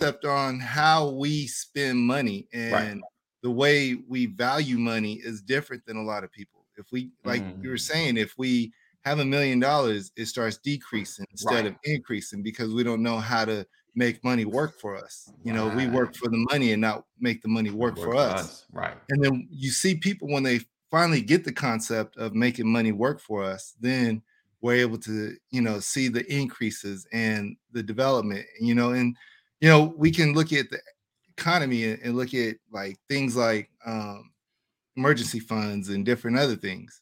concept on how we spend money and Right. the way we value money is different than a lot of people. If we, like you were Mm. saying, if we have a million dollars, it starts decreasing instead of increasing because we don't know how to make money work for us. You know, we work for the money and not make the money work, for us. Right. And then you see people when they finally get the concept of making money work for us, then we're able to, you know, see the increases and the development, you know, and you know, we can look at the economy and, and look at like things like um emergency funds and different other things.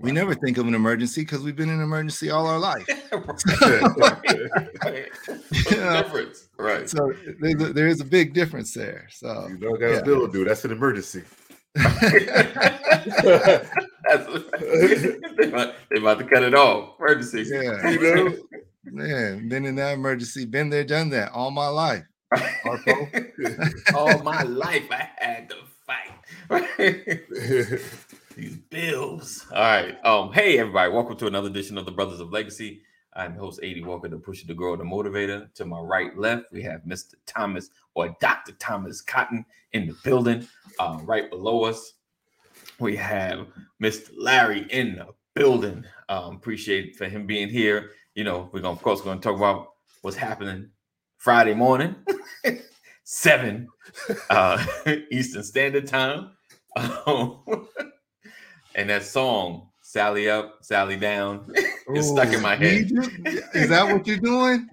We Right. never think of an emergency because we've been in an emergency all our life. right. The difference? Right. So there's a, there is a big difference there. So You know, got a Yeah. bill due. That's an emergency. That's they, about, they about to cut it off. Emergency. yeah, You know, man, been in that emergency, been there, done that all my life. All my life I had to fight. These bills. All right. Um, hey everybody, welcome to another edition of the Brothers of Legacy. I'm host AD Walker, the pusher, the girl, the motivator. To my right, left, we have Mr. Thomas or Dr. Thomas Cotton in the building. Um, right below us, we have Mr. Larry in the building. Um, appreciate for him being here. You know, we're gonna of course gonna talk about what's happening Friday morning, seven uh, Eastern Standard Time. Um, and that song, Sally Up, Sally Down, is stuck in my head. Is that what you're doing?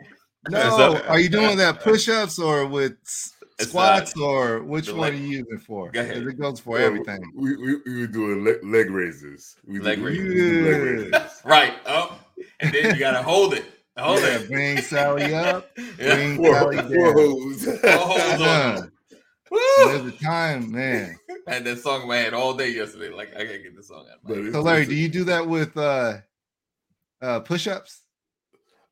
No. up- Are you doing that push-ups or with s- It's squats or which one leg- are you using for? Go ahead. 'Cause It goes for Well, everything. We, we, we were doing leg, leg raises. We Leg do- we raises. do leg raises. right up, and then you gotta hold it. Hold Yeah, it. bring Sally up, Yeah. bring Four, Sally four down. Four holes on Yeah. them. And Woo! There's a time, man. I had that song in my head all day yesterday. Like I gotta get this song out. Of my But head. So Larry, do you do that with uh uh push-ups?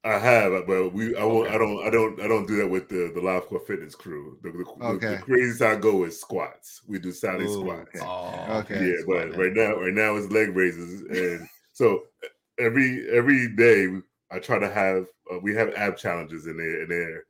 I have, but we I won't Okay. I don't I don't I don't do that with the the live core fitness crew. The, the, the- Okay. the craziest I go is squats. We do Sally Ooh, squats. okay. Oh, Okay. yeah, but right now right now it's leg raises, and so every every day I try to have uh, we have ab challenges in there, and they're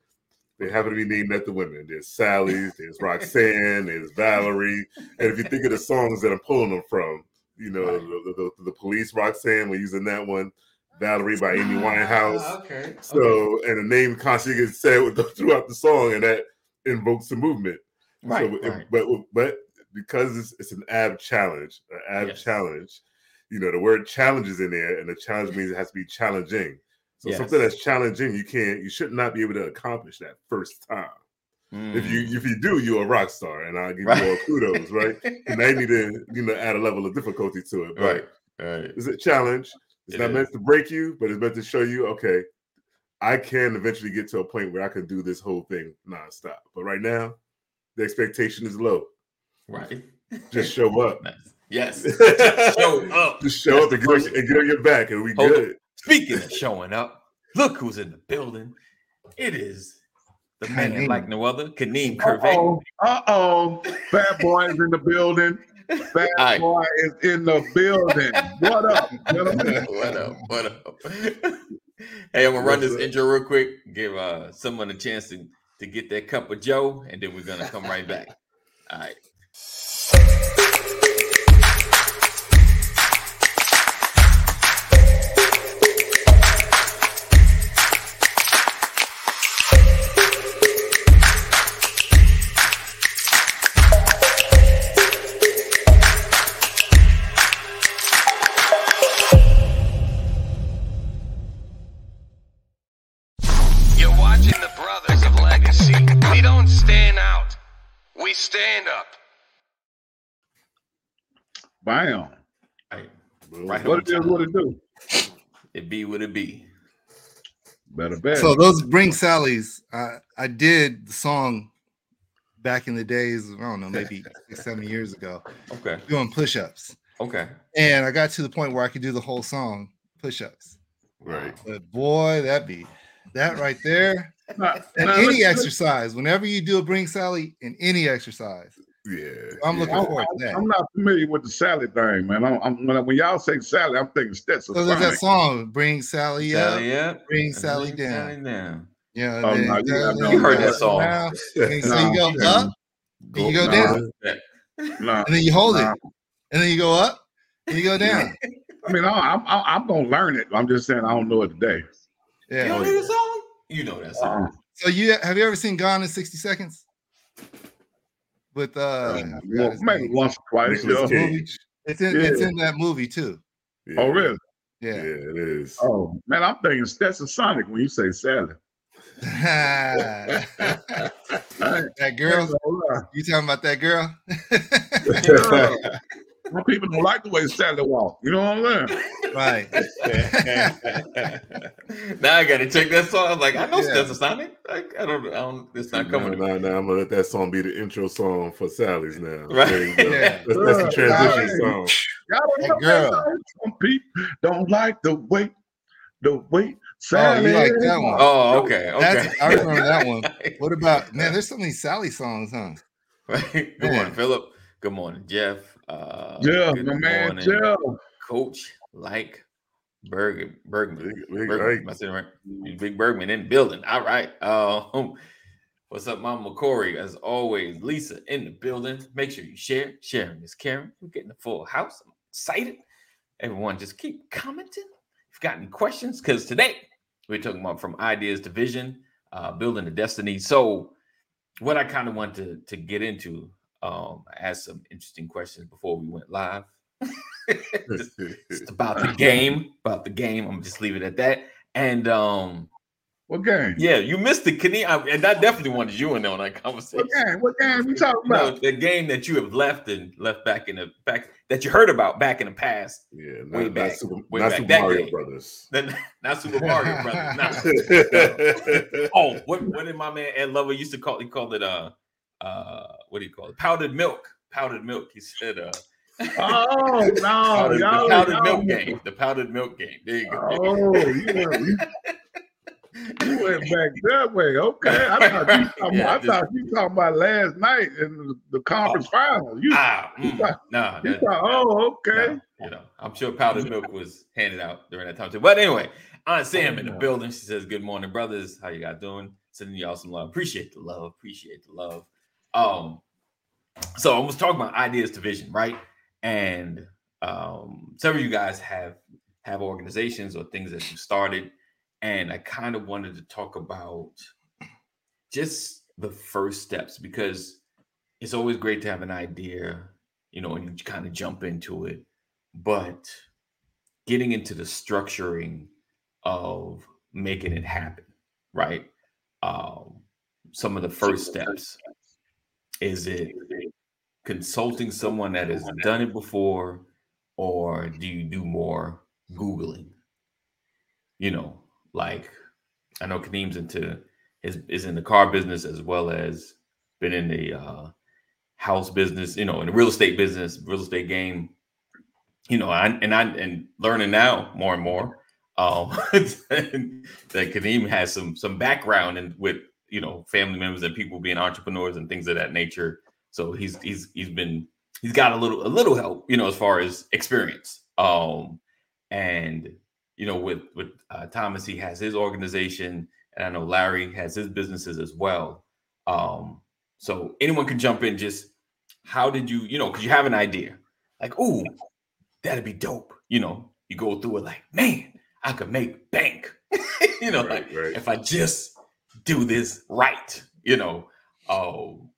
they happen to be named after women. There's Sally, there's Roxanne, there's Valerie, and if you think of the songs that I'm pulling them from, you know, Right. the, the, the, the Police, Roxanne, we're using that one. Valerie by Amy Winehouse. Ah, okay. So, and the name constantly gets said the, throughout the song, and that invokes the movement. Right. So, it- right. but but because it's, it's an ab challenge, an ab Yes. challenge, you know, the word challenge is in there, and the challenge means it has to be challenging. So Yes. something that's challenging, you can't, you should not be able to accomplish that first time. If you if you do, you're a rock star, and I'll give Mm. Right. you all kudos, right? And they need to, you know, add a level of difficulty to it. But right. Right. it's a challenge. It's It not is. meant to break you, but it's meant to show you, okay, I can eventually get to a point where I can do this whole thing nonstop. But right now, the expectation is low. Right. Just show up. Nice. Yes. Show up. Just show up and get, and get on your back, and we Hold good. Speaking of showing up, look who's in the building. It is the man Kaneem. like no other, Kaneem Curvey. Uh-oh, uh-oh. Bad boy is in the building. Bad Aye. boy is in the building. What up, gentlemen? what up? What up? hey, I'm gonna run What's this up? intro real quick. Give uh someone a chance to, to get that cup of Joe, and then we're gonna come right back. All right. Bam. All right. Boom. Right. What it is, what it do? It be what it be. Better bet. So those bring Sally's. I I did the song back in the days. I don't know, maybe six, seven years ago, Okay. doing push-ups, Okay. and I got to the point where I could do the whole song push-ups. Right. But boy, that be that right there. Now- And now, any exercise, whenever you do a bring Sally in any exercise, Yeah. I'm looking I'm, forward to that. I'm not familiar with the Sally thing, man. I'm, I'm, when, when y'all say Sally, I'm thinking Stetson. So there's that song, bring Sally, up, Sally up. bring and Sally bring down. Sally down. Yeah, Oh, then no, you- no, You heard that song. around, and so you go yeah. up, and you go Nah. down, Nah, and then you hold nah. it, and then you go up, and you go down. I mean, I, I'm I'm I'm gonna learn it. I'm just saying I don't know it today. Yeah, You know that song? You know that song. Uh, So you have you ever seen Gone in 60 Seconds? With uh I well, maybe once or twice. Nicolas yeah. It's in it's in that movie too. Yeah. Oh, really? Yeah, Yeah. it is. Oh man, I'm thinking Stetsasonic when you say Sally. that girl, ain't gonna lie. you talking about that girl? Some people don't like the way Sally walk. You know what I'm saying? right. now I gotta check that song. I'm like, I know Yeah. Stetsasonic. Like, I don't, I don't. It's not coming. to me. now, now I'm gonna let that song be the intro song for Sally's now. Right. There you go. Yeah. That's, that's the transition Right. song. Y'all don't That know girl. Some people don't like the way, the way Oh, Sally. you like that one? Oh, okay, okay. That's- I remember that one. What about man? There's so many Sally songs, huh? Right. Good Man. morning, Philip. Good morning, Jeff. Uh, Yeah, my man, Jeff. Coach like Berg Bergman. Big, big, Bergman. I right? Big Bergman in the building. All right. Um, what's up, Mama Corey? As always, Lisa in the building. Make sure you share. Sharing is caring. We're getting a full house. I'm excited. Everyone, just keep commenting. If you've got any questions, because today we're talking about from ideas to vision, uh, building a destiny. So, what I kind of want to to get into, um, I asked some interesting questions before we went live. It's about the game, about the game. I'm just leave it at that. And um, What game? yeah, you missed the Kenny, I, and I definitely wanted you in there on that conversation. What game? What game you talking about? the game that you have left and left back in the back that you heard about back in the past. Yeah, not, Way not back, Super, way not back. Super Mario game. Brothers. Not Super Mario Brothers. Nah. Oh, what what did my man Ed Lover used to call? He called it uh uh what do you call it? Powdered milk. Powdered milk. He said uh Oh no, powdered, y'all, the powdered y'all- milk game. The powdered milk game. There you go. Oh, you went, you, you went back that way. Okay, I thought you talking, Yeah, I thought you talking about last night in the, conference final. You, ah, mm, thought- nah, you that- thought, oh, okay. No, you know, I'm sure powdered milk was handed out during that time too. But anyway, Aunt Sam in the building. She says, "Good morning, brothers. How you guys doing? Sending y'all some love. Appreciate the love. Appreciate the love." Um, so I was talking about ideas to vision, right? And um, several of you guys have have organizations or things that you started, and I kind of wanted to talk about just the first steps because it's always great to have an idea, you know, and you kind of jump into it, but getting into the structuring of making it happen, right? Um, some of the first steps is it consulting someone that has done it before, or do you do more Googling? You know, like I know Kadeem's into is is in the car business as well as been in the uh, house business, you know, in the real estate business, real estate game. You know, I, and I and learning now more and more um, that Kadeem has some some background in with you know family members and people being entrepreneurs and things of that nature. So he's he's he's been he's got a little a little help, you know, as far as experience. Um, and you know, with with uh, Thomas, he has his organization, and I know Larry has his businesses as well. Um, so anyone can jump in. Just how did you, you know, because you have an idea, like, ooh, that'd be dope. You know, you go through it like, man, I could make bank. you know, Right, like right. if I just do this right. You know, um,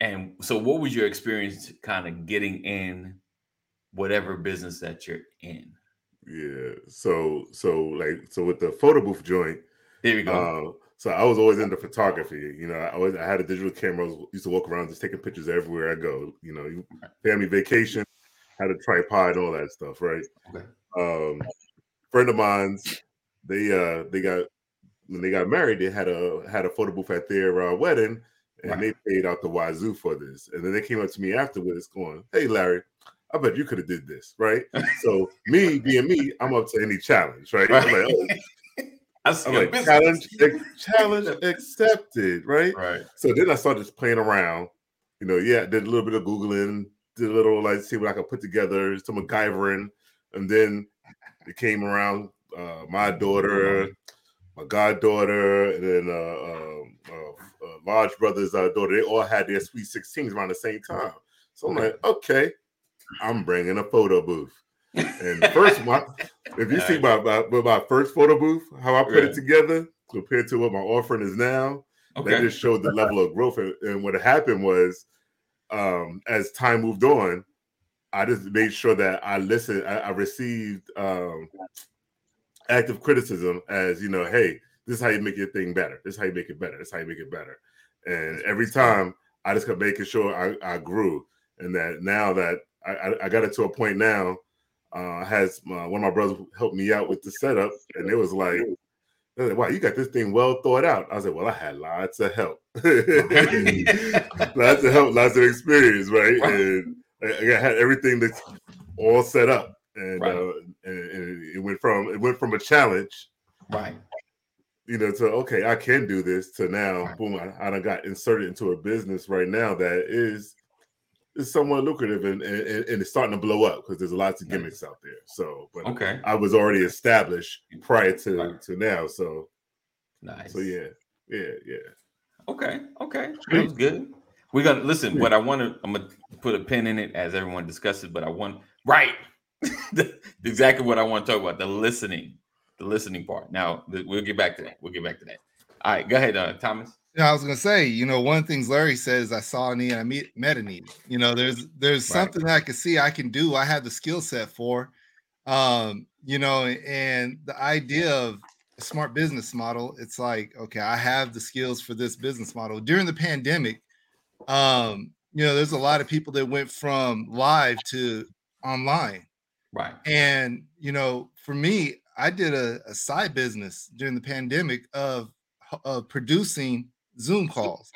and so what was your experience, kind of getting in whatever business that you're in? Yeah. So so like so with the photo booth joint, There you go. uh, so I was always into photography. You know, I always I had a digital camera. I was, used to walk around just taking pictures everywhere I go. You know, family vacation, had a tripod, all that stuff, right? Okay. Um, friend of mine's, they uh they got when they got married, they had a had a photo booth at their uh, wedding, and Right. they paid out the wazoo for this. And then they came up to me afterwards, going, "Hey, Larry." I bet you could have did this, right? So me being me, I'm up to any challenge, right? I'm like, oh, I'm like business. challenge, challenge accepted, right? Right. So then I started just playing around. You know, yeah, did a little bit of googling, did a little like see what I could put together, some MacGyvering, and then it came around. Uh, my daughter, my goddaughter, and then uh, um, uh, uh, large brother's uh, daughter. They all had their sweet 16s around the same time. So I'm like, okay, I'm bringing a photo booth. And the first one, if you see my, my my first photo booth, how I put Yeah. it together compared to what my offering is now, that Okay. just showed the level of growth. And, and what happened was, um, as time moved on, I just made sure that I listened. I, I received um, active criticism as you know, hey, this is how you make your thing better. This is how you make it better. This is how you make it better. And every time I just kept making sure I, I grew, and that now that I, I, got it to a point now, uh, has my, one of my brothers helped me out with the setup, and it was like, wow, you got this thing well thought out. I was like, well, I had lots of help, lots of help, lots of experience, right? Right. And I, I had everything that's all set up, and, Right. uh, and, and it went from it went from a challenge, Right. you know, to okay, I can do this. To now, Right. boom, I, I got inserted into a business right now that is is somewhat lucrative and and, and it's starting to blow up because there's a lots of Nice. gimmicks out there. So, but Okay. I was already established prior to Right. to now. So, Nice. so yeah, yeah, yeah. Okay. Okay. That was good. We're gonna listen. What I want to, I'm gonna put a pin in it as everyone discusses. But I want right, exactly what I want to talk about: the listening, the listening part. Now we'll get back to that. We'll get back to that. All right, go ahead, uh, Thomas. Yeah, I was gonna say, you know, one of the things Larry says, I saw a need, I meet, met a need. You know, there's there's Right. something that I can see I can do. I have the skill set for, um, you know, and the idea of a smart business model. It's like, okay, I have the skills for this business model. During the pandemic, um, you know, there's a lot of people that went from live to online. Right. And you know, for me, I did a, a side business during the pandemic of of producing Zoom calls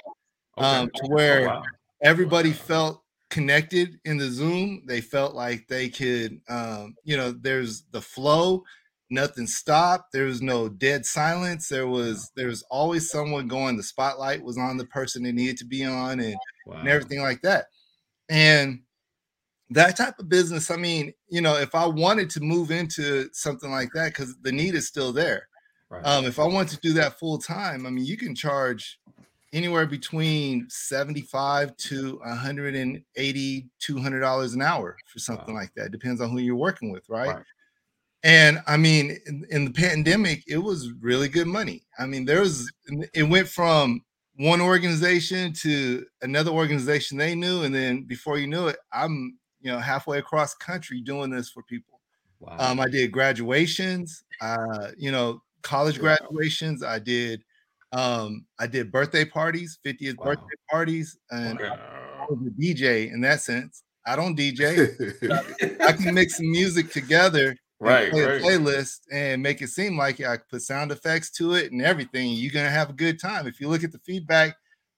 Okay. um, to Oh, where wow. everybody felt connected in the Zoom. They felt like they could, um, you know, there's the flow, nothing stopped. There was no dead silence. There was there was always someone going. The spotlight was on the person it needed to be on, and Wow. and everything like that. And that type of business, I mean, you know, if I wanted to move into something like that, because the need is still there. Right. Um, if I want to do that full time, I mean, you can charge anywhere between 75 to 180 200 dollars an hour for something Wow. like that depends on who you're working with right, Right. and i mean in, in the pandemic it was really good money i mean there was it went from one organization to another organization they knew and then before you knew it i'm you know halfway across country doing this for people wow. um, I did graduations, uh, you know, college Wow. graduations. I did, um, I did birthday parties, 50th Wow. birthday parties, and. I was a DJ in that sense. I don't DJ. I can mix some music together, Right, play right. a playlist, and make it seem like I put sound effects to it and everything. You're gonna have a good time. If you look at the feedback,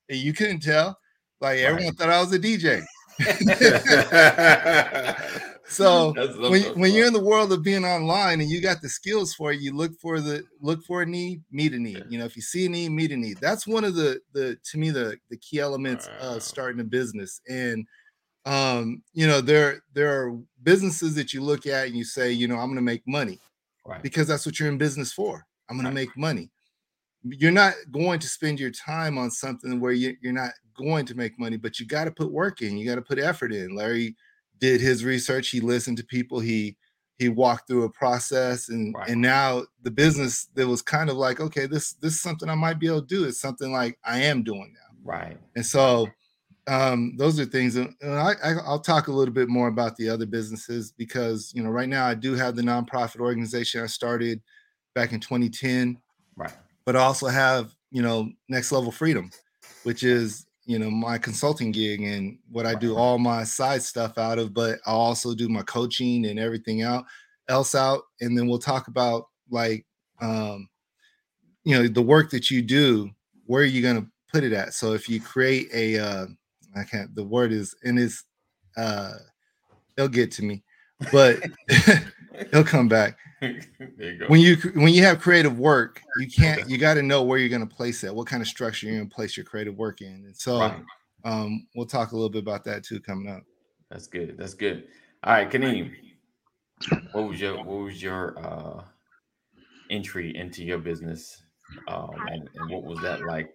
you couldn't tell. Like everyone thought I was a DJ. So when, when you're in the world of being online and you got the skills for it, you look for the look for a need, meet a need. You know, if you see a need, meet a need. That's one of the the to me the the key elements Wow. of starting a business. And um, you know, there there are businesses that you look at and you say, you know, I'm gonna make money right. because that's what you're in business for. I'm gonna Right. make money. You're not going to spend your time on something where you, you're not going to make money, but you got to put work in. You got to put effort in. Larry did his research. He listened to people. He he walked through a process, and Right. and now the business that was kind of like, okay, this this is something I might be able to do. It's something like I am doing now. Right. And so um, those are things. And I, I'll talk a little bit more about the other businesses because you know right now I do have the nonprofit organization I started back in 2010, Right. but I also have you know Next Level Freedom, which is you know my consulting gig and what I do all my side stuff out of. But I also do my coaching and everything out else out, and then we'll talk about like um, you know the work that you do. Where are you going to put it at? So if you create a uh, I can't. The word is in his. Uh, it'll get to me, but he'll come back. there you go. When you when you have creative work, you can't. You got to know where you're going to place it. What kind of structure you're going to place your creative work in. And so, Right. um, we'll talk a little bit about that too coming up. That's good. That's good. All right, Kaneem. What was your what was your uh entry into your business um, and, and what was that like?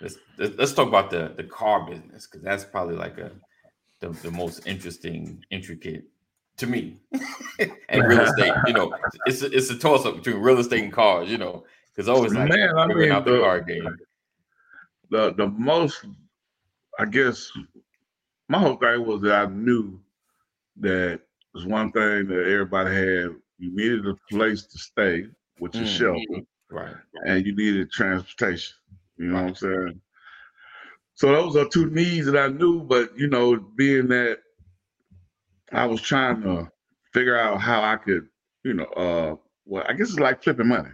Let's let's let's talk about the the car business because that's probably like a the, the most interesting, intricate to me, and real estate. You know, it's a, it's a toss up between real estate and cars. You know, because always like Man, I figuring mean, out the the- car game. the the most I guess my whole thing was that I knew that was one thing that everybody had. You needed a place to stay, which is Mm. shelter, Right. and you needed transportation. You know what I'm saying? So those are two needs that I knew, but you know, being that I was trying to figure out how I could, you know, uh well, I guess it's like flipping money.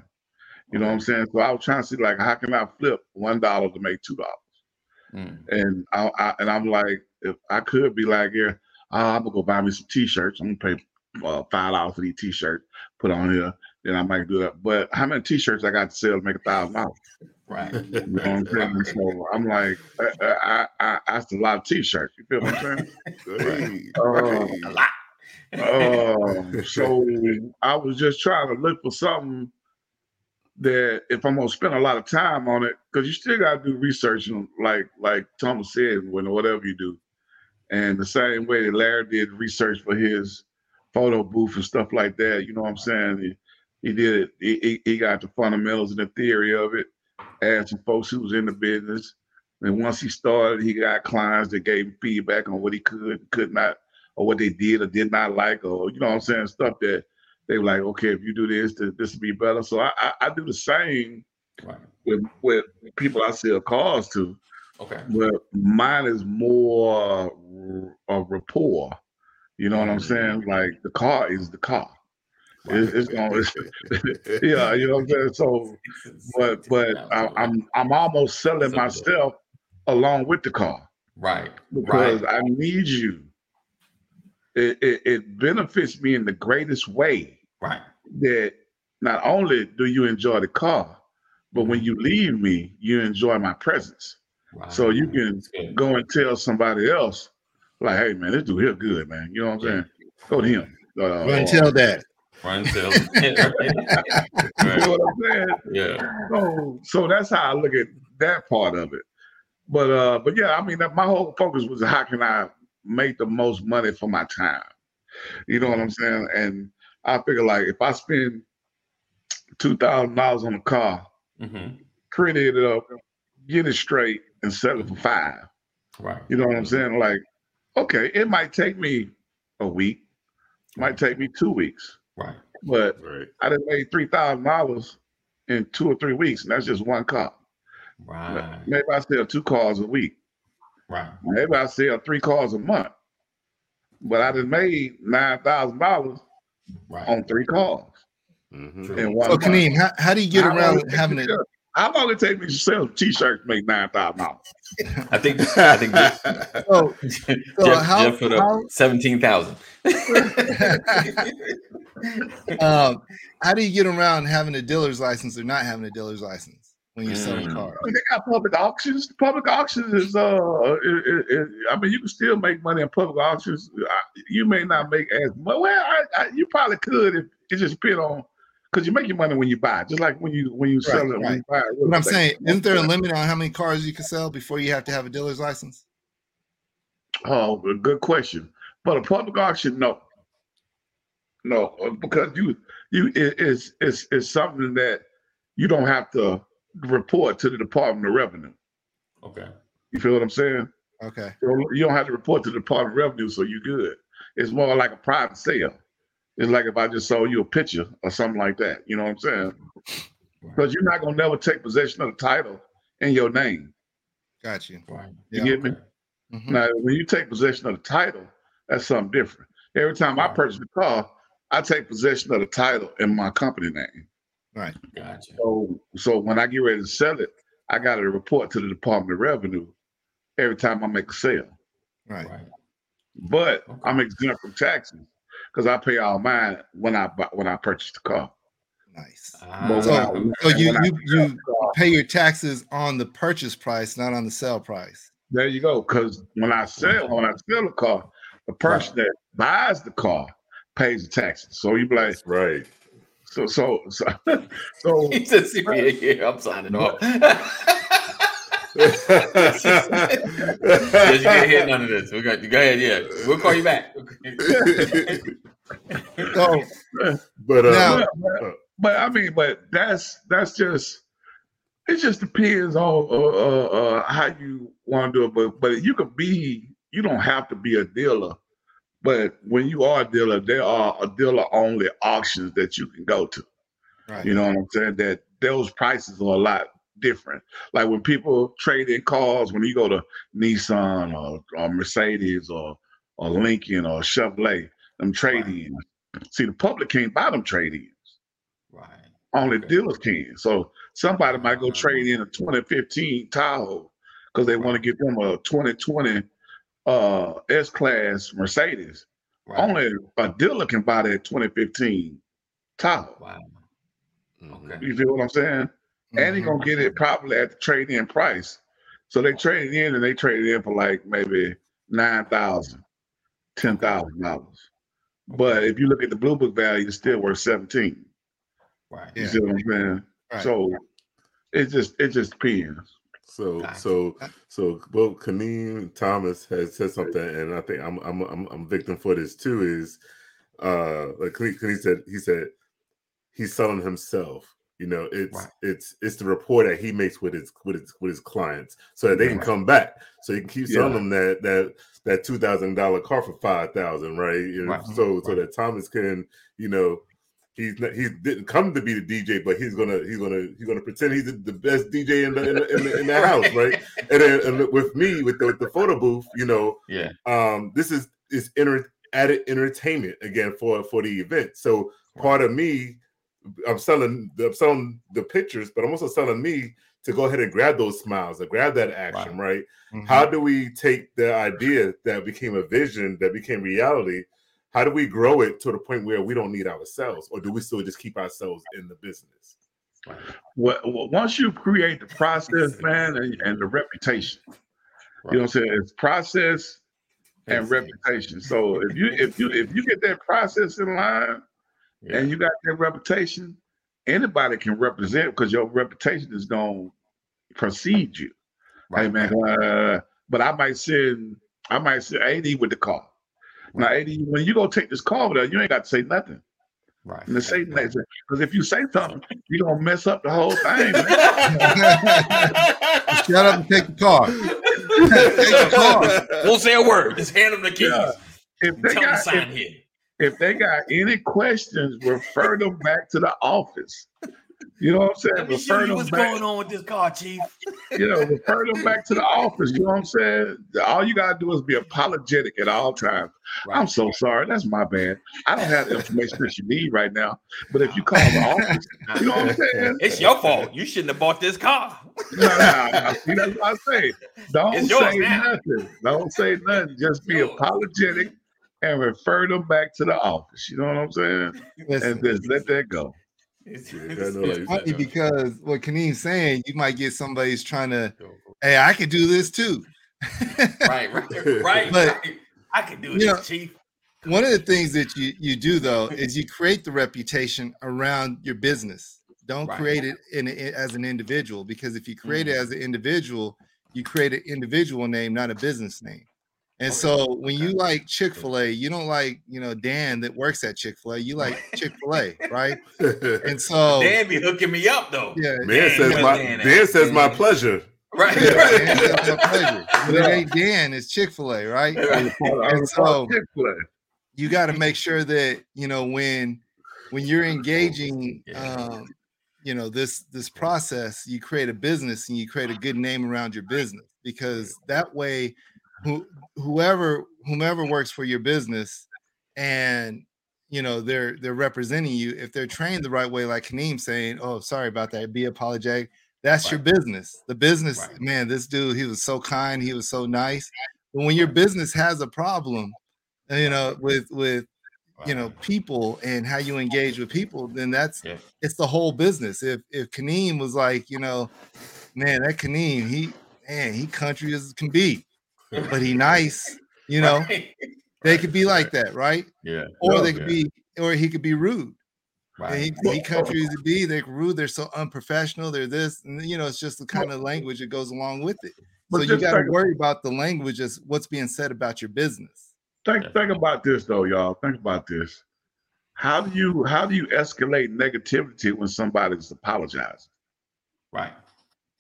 You know what I'm saying? So I was trying to see like how can I flip one dollar to make two dollars? Mm. And I, I and I'm like, if I could be like, yeah, uh, I'm gonna go buy me some t-shirts. I'm gonna pay uh, five dollars for these t-shirts, put on here. Then I might do that. But how many t-shirts I got to sell to make a thousand dollars? Right. You know what I'm saying? So I'm like, I, I, I, I that's a lot of t-shirts. You feel what I'm saying? Hey, Uh, hey. A lot. Um, so I was just trying to look for something that if I'm gonna spend a lot of time on it, because you still gotta do research and like like Thomas said, when whatever you do. And the same way that Larry did research for his photo booth and stuff like that, you know what I'm saying? He, did it, he, he- he got the fundamentals and the theory of it, asked some folks who was in the business. And once he started, he got clients that gave him feedback on what he could, could not or what they did or did not like, or you know what I'm saying, stuff that they were like, okay, if you do this, th- this will be better. So I, I, I do the same Right. with with people I sell cars to, Okay. but mine is more a rapport. You know what I'm mm-hmm. saying? Like the car is the car. It's, it's gonna, it's, yeah, you know what I'm saying. So, but but I, I'm I'm almost selling Something. myself along with the car right. because Right. I need you. It, it, it benefits me in the greatest way Right. that not only do you enjoy the car, but when you leave me, you enjoy my presence. right. So you can go and tell somebody else, like, hey man, this dude here good, man. You know what I'm saying? Go to him. Uh, and tell that. Run sales. you know what I'm saying? Yeah. So, so that's how I look at that part of it. But uh, but yeah, I mean, my whole focus was how can I make the most money for my time? You know what I'm saying? And I figure like if I spend two thousand dollars on a car, hmm print it up, get it straight, and sell it for five. Right. You know what I'm saying? Like, okay, it might take me a week, might take me two weeks, Right. but right. I done made three thousand dollars in two or three weeks, and that's just one car. Right. Maybe I sell two cars a week. Right. Maybe I sell three cars a month. But I just made nine thousand dollars Right. on three cars Mhm. True. one So, month. Kaneem, how, how do you get How around having it? to- How long it take me to sell t-shirts to make nine thousand dollars? I think. I think. Jeff, So, Jeff, how- Jeff put up how- seventeen thousand. um, how do you get around having a dealer's license or not having a dealer's license when you're selling Mm. cars? They got public auctions. Public auctions is uh, it, it, it- I mean, you can still make money in public auctions. I- You may not make as much. Well, I, I, you probably could if it just depend on because you make your money when you buy, just like when you when you sell it. When right. you buy it What I'm estate. saying, isn't there a limit on how many cars you can sell before you have to have a dealer's license? Oh, good question. But a public auction, no, no, because you you it, it's it's it's something that you don't have to report to the Department of Revenue. Okay. You feel what I'm saying? Okay. You don't- you don't have to report to the Department of Revenue, so you're good. It's more like a private sale. It's like if I just sold you a picture or something like that. You know what I'm saying? Because you're not gonna never take possession of the title in your name. Got you. Right. You Yeah. get me? Mhm. Now, when you take possession of the title, that's something different. Every time I purchase a car, I take possession of the title in my company name. Right. Gotcha. So, so when I get ready to sell it, I got to report to the Department of Revenue every time I make a sale. Right. Right. But Okay. I'm exempt from taxes because I pay all mine when I buy, when I purchase the car. Nice. Ah, So- I- So you you you car- pay your taxes on the purchase price, not on the sale price. there you go. Because when I sell when I sell a car, the person that buys the car pays the taxes. So you be like, right. So so so so He said, "See me here. I'm signing off." Yes, you can't hear none of this. We got you. Go ahead. Yeah, we'll call you back. So but uh, Now- but, but I mean, but that's that's just it just depends on uh, uh, uh, how you want to do it. But but you could be you don't have to be a dealer. But when you are a dealer, there are a dealer only auctions that you can go to. right. You know what I'm saying? That those prices are a lot different. Like when people trade in cars, when you go to Nissan or, or Mercedes or or Lincoln or Chevrolet, them trade ins. See, the public can't buy them trade ins. Right. Only Okay. dealers can. So somebody might go trade in a 2015 Tahoe because they want to get them a 2020 uh, S Class Mercedes. Right. Only a dealer can buy that 2015 Tahoe. Wow. Okay. You feel what I'm saying? And he Mhm. gonna get it probably at the trade in price. So they trade it in and they trade it in for like maybe nine thousand, ten thousand dollars. But if you look at the blue book value, it's still worth 17. Right. You Yeah. see what I'm saying? Right. So it just it just depends. So so so both Kaneem Thomas has said something, and I think I'm I'm I'm, I'm victim for this too. Is uh like Kaneem, said he said he's selling himself. You know, it's Right. it's it's the rapport that he makes with his with his with his clients, so that they can Right. come back, so he can keep selling Yeah. them that that that two thousand dollar car for five thousand, right? You know, Right. So so that Thomas can you know he's not, he didn't come to be the DJ, but he's gonna he's gonna he's gonna pretend he's the, best DJ in the in the, in the, in the house, right? And then and with me with the, with the photo booth, you know, Yeah. um, this is is enter, added entertainment again for for the event. So part of me, I'm selling the I'm selling the pictures, but I'm also selling me to go ahead and grab those smiles, to grab that action, right? Mhm. How do we take the idea that became a vision, that became reality? How do we grow it to the point where we don't need ourselves, or do we still just keep ourselves in the business? Well, once you create the process, man, and, and the reputation, you know what I'm saying? It's process and reputation. So if you if you if you get that process in line Yeah. and you got that reputation, anybody can represent because your reputation is going to precede you. Hey Right. man, uh, but I might send I might send AD with the car. Now AD, when you go take this call over there, you ain't got to say nothing. Right. And to say nothing because if you say something, you're gonna mess up the whole thing. Shut up and take the car. Take the car. Won't say a word. Just hand them the keys. Yeah. If they Tell them got sign if, here. if they got any questions, refer them back to the office. You know what I'm saying? Let me Refer show you them what's back. going on with this car, Chief. You know, refer them back to the office. You know what I'm saying? All you gotta do is be apologetic at all times. I'm so sorry. That's my bad. I don't have the information that you need right now. But if you call the office, you know what I'm saying? It's your fault. You shouldn't have bought this car. No, no, no. See, that's what I say. Don't It's say now. nothing. Don't say nothing. Just be apologetic and refer them back to the office. You know what I'm saying? Listen, And just let that go. It's, it's- it's funny because what Kaneem's saying, you might get somebody's trying to, hey, I can do this too. right, right, right, But- I can do You this, know, Chief. One of the things that you you do though is you create the reputation around your business. Don't Right. create it in, a- as an individual because if you create it mm. as an individual, you create an individual name, not a business name. And Okay. so when you like Chick Fil A, you don't like you know Dan that works at Chick Fil A. You like Chick Fil A, right? And so Dan be hooking me up though. yeah, Man says my Dan? Dan says my pleasure. Right, yeah. Dan, that's my pleasure. But it ain't Dan, it's Chick Fil A, right? Right. And so- you got to make sure that you know when when you're engaging um you know this this process you create a business and you create a good name around your business because that way who, whoever whomever works for your business and you know they're they're representing you if they're trained the right way like Kaneem saying oh sorry about that be apologetic that's your business. The business Right. man this dude he was so kind he was so nice. But when your business has a problem uh, you know with with you know people and how you engage with people then that's Yeah. it's the whole business. If if Kaneem was like you know man that Kaneem he man he country as can be but he nice you know Right. they could be like that right Yeah. or Yeah. they could be or he could be rude Right. They hate countries to be. They're rude. They're so unprofessional. They're this, and you know, it's just the kind of language that goes along with it. But so you got to worry about the language as what's being said about your business. Think think about this though, y'all. Think about this. How do you how do you escalate negativity when somebody's apologizing? Right.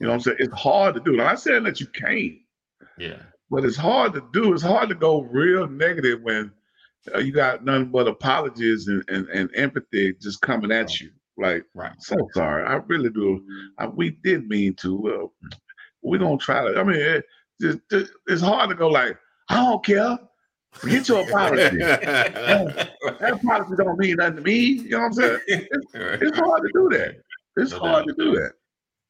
You know what I'm saying? It's hard to do. I'm not saying that you can't, Yeah. But it's hard to do. It's hard to go real negative when uh, you got nothing but apologies and, and, and empathy just coming at you. Like, Right. so sorry. I really do. I, we did mean to. Well, we're gonna try to. I mean, it, it's hard to go like, I don't care. Get your apology. that apology don't mean nothing to me. You know what I'm saying? It's hard to do that. It's No hard doubt. to do that.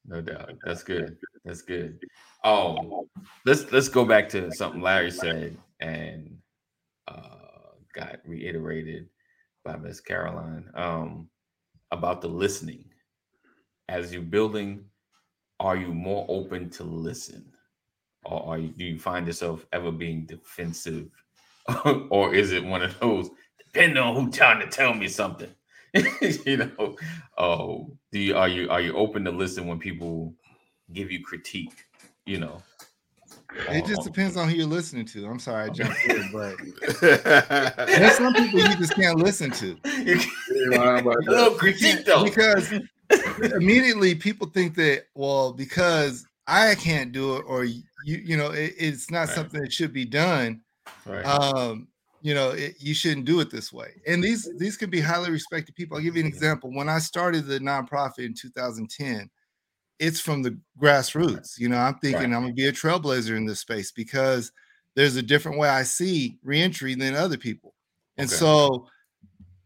No doubt. That's good. That's good. Oh, let's let's go back to something Larry said and uh, got reiterated by Miss Caroline um, about the listening. As you're building, are you more open to listen, or are you, do you find yourself ever being defensive, or is it one of those depending on who trying to tell me something? you know, oh, do you are you are you open to listen when people give you critique? You know, It just depends on who you're listening to. I'm sorry I jumped in, but there's some people you just can't listen to. You You know, I'm like, a little critique though. because immediately people think that well because i can't do it or you you know it, it's not Right. something that should be done right. um you know it, you shouldn't do it this way. And these these could be highly respected people. I'll give you an example. When i started the nonprofit in 2010 it's from the grassroots. You know i'm thinking Right. i'm gonna be a trailblazer in this space because there's a different way i see reentry than other people. And Okay. so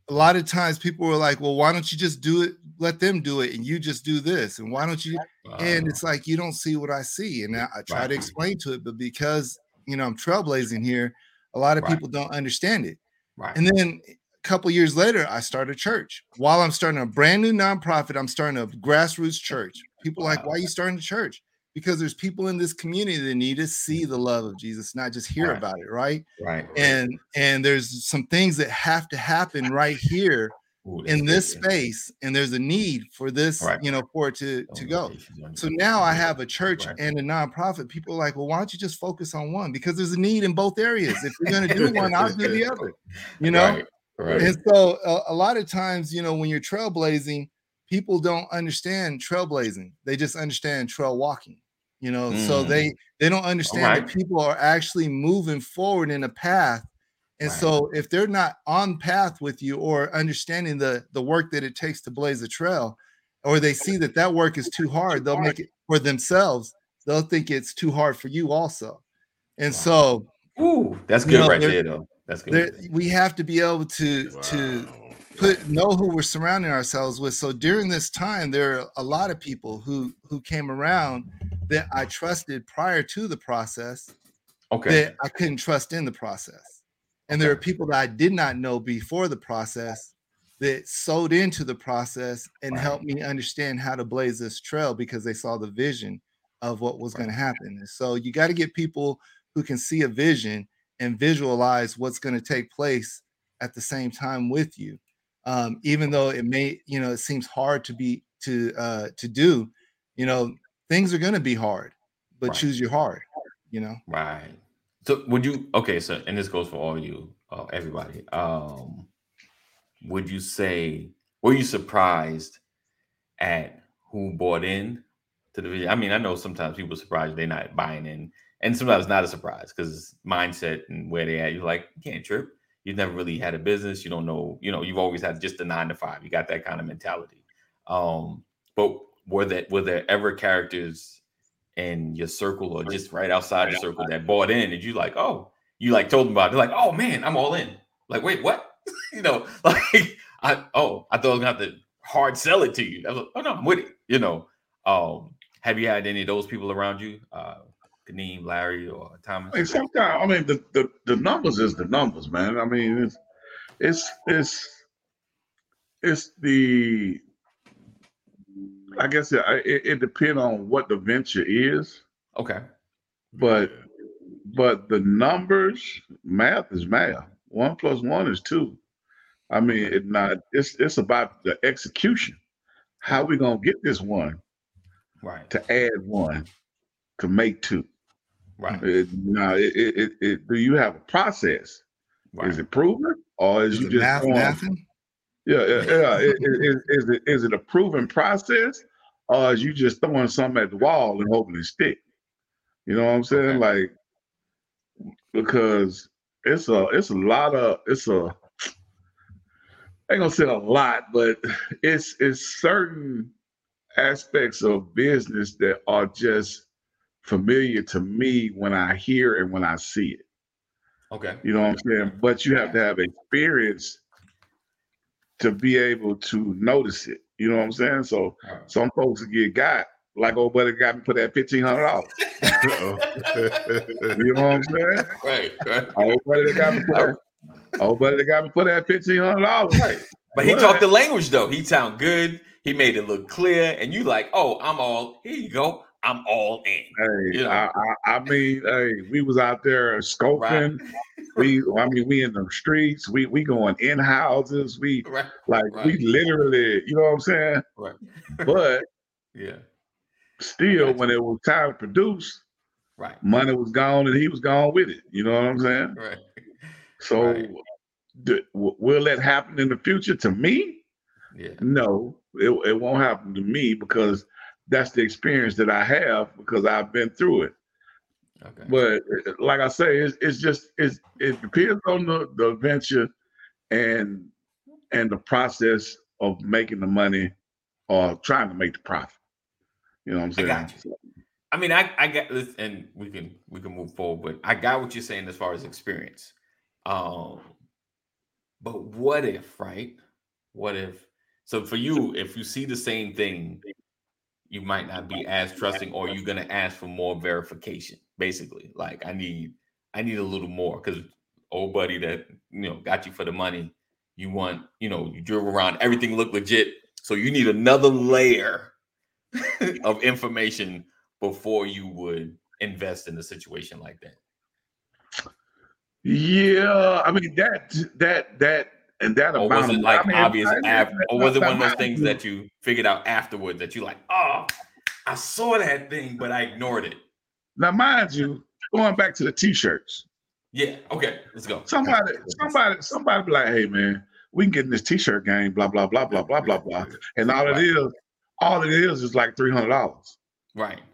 a lot of times people were like well why don't you just do it let them do it and you just do this and why don't you and it's like you don't see what I see, and I, I try to explain to it, but because you know I'm trailblazing here, a lot of Right. people don't understand it. right. And then a couple years later, I started a church. While I'm starting a brand new nonprofit, I'm starting a grassroots church. People are like, why are you starting a church? Because there's people in this community that need to see the love of Jesus, not just hear Right. about it, right? right. And and there's some things that have to happen right here Ooh, in this yeah. space, and there's a need for this, Right. you know, for it to to go. So now I have a church Right. and a nonprofit. People are like, well, why don't you just focus on one? Because there's a need in both areas. If you're going to do one, I'll do the other. You know? right. And so a, a lot of times, you know, when you're trailblazing, people don't understand trailblazing. They just understand trail walking. You know, so Mm. they they don't understand that people are actually moving forward in a path. And Right. so if they're not on path with you or understanding the the work that it takes to blaze a trail, or they see that that work is too hard, they'll make it for themselves. They'll think it's too hard for you also. And Wow. so Ooh, that's You good know, right there- there, though. That's good. there, we have to be able to to put know who we're surrounding ourselves with. So during this time, there are a lot of people who who came around that I trusted prior to the process okay. that I couldn't trust in the process. And there are people that I did not know before the process that sewed into the process and Right. helped me understand how to blaze this trail because they saw the vision of what was going to happen. And so you got to get people who can see a vision and visualize what's going to take place at the same time with you. Um, even though it may, you know, it seems hard to be to uh to do, you know, things are going to be hard, but Right. choose your hard, you know. Right. So would you okay, so and this goes for all you, uh, everybody. Um would you say were you surprised at who bought in to the video? I mean, I know sometimes people surprised they're not buying in, and sometimes not a surprise because mindset and where they at, you're like, you can't trip. You've never really had a business, you don't know, you know, you've always had just a nine to five. You got that kind of mentality. Um, but were that were there ever characters in your circle or just right outside your circle that bought in and you like, oh, you like told them about it. They're like, oh man, I'm all in. Like, wait, what? you know, like I oh, I thought I was gonna have to hard sell it to you. I was like, oh no, I'm with it. You know. Um, have you had any of those people around you? Uh Kaneem, Larry, or Thomas? I mean, sometimes I mean the, the the numbers is the numbers, man. I mean, it's it's it's it's the I guess it it, it depends on what the venture is, Okay. but but the numbers, math is math. One plus one is two. I mean, it not it's it's about the execution. How we gonna get this one Right. to add one to make two? Right. It, now, it, it, it, it- do you have a process? Right. Is it proven, or is, Is you it just math, going- mathing? Yeah, yeah, yeah. Is, is, is it is it a proven process, or is you just throwing something at the wall and hoping it stick? You know what I'm saying? Like because it's a it's a lot of it's a I ain't gonna say a lot, but it's it's certain aspects of business that are just familiar to me when I hear and when I see it. Okay. You know what I'm saying? But you have to have experience to be able to notice it. You know what I'm saying? So some folks get got like old buddy got me put that fifteen hundred dollars. You know what I'm saying? Right. Right. Old buddy got me put that. Old buddy got me put that fifteen hundred dollars. Right. But he But- talked the language though. He sound good. He made it look clear, and you like, oh, I'm all. Here you go. I'm all in. Hey, You know. I, I, I mean, hey, we was out there scoping. We, I mean, we in the streets. We, we going in houses. We Right. like, we literally, you know what I'm saying? Right. But Yeah. still, Gotcha. when it was time to produce, Right. money was gone and he was gone with it. You know what I'm saying? Right. So, Right. will that happen in the future to me? Yeah. No, it, it won't happen to me because that's the experience that I have because I've been through it. Okay. But like I say, it's, it's just it's, it depends on the, the venture and and the process of making the money or trying to make the profit. You know what I'm I saying? got you. I mean, I I get this, and we can we can move forward, but I got what you're saying as far as experience. Um, but what if, right? What if? So for you, if you see the same thing, you might not be as trusting, or you're gonna ask for more verification. Basically, like I need I need a little more because old buddy that you know got you for the money. You want you know you drove around, everything looked legit, so you need another layer of information before you would invest in a situation like that. Yeah, I mean that that that and that Or was it like I mean, obvious I- after, or was it one of those things that you figured out afterward that you like, oh, I saw that thing, but I ignored it. Now, mind you, going back to the t-shirts, Yeah, okay, let's go. somebody, somebody, somebody be like, "Hey, man, we can get in this t-shirt game, blah blah blah blah blah blah blah," and all it is, all it is, is like three hundred dollars. Right.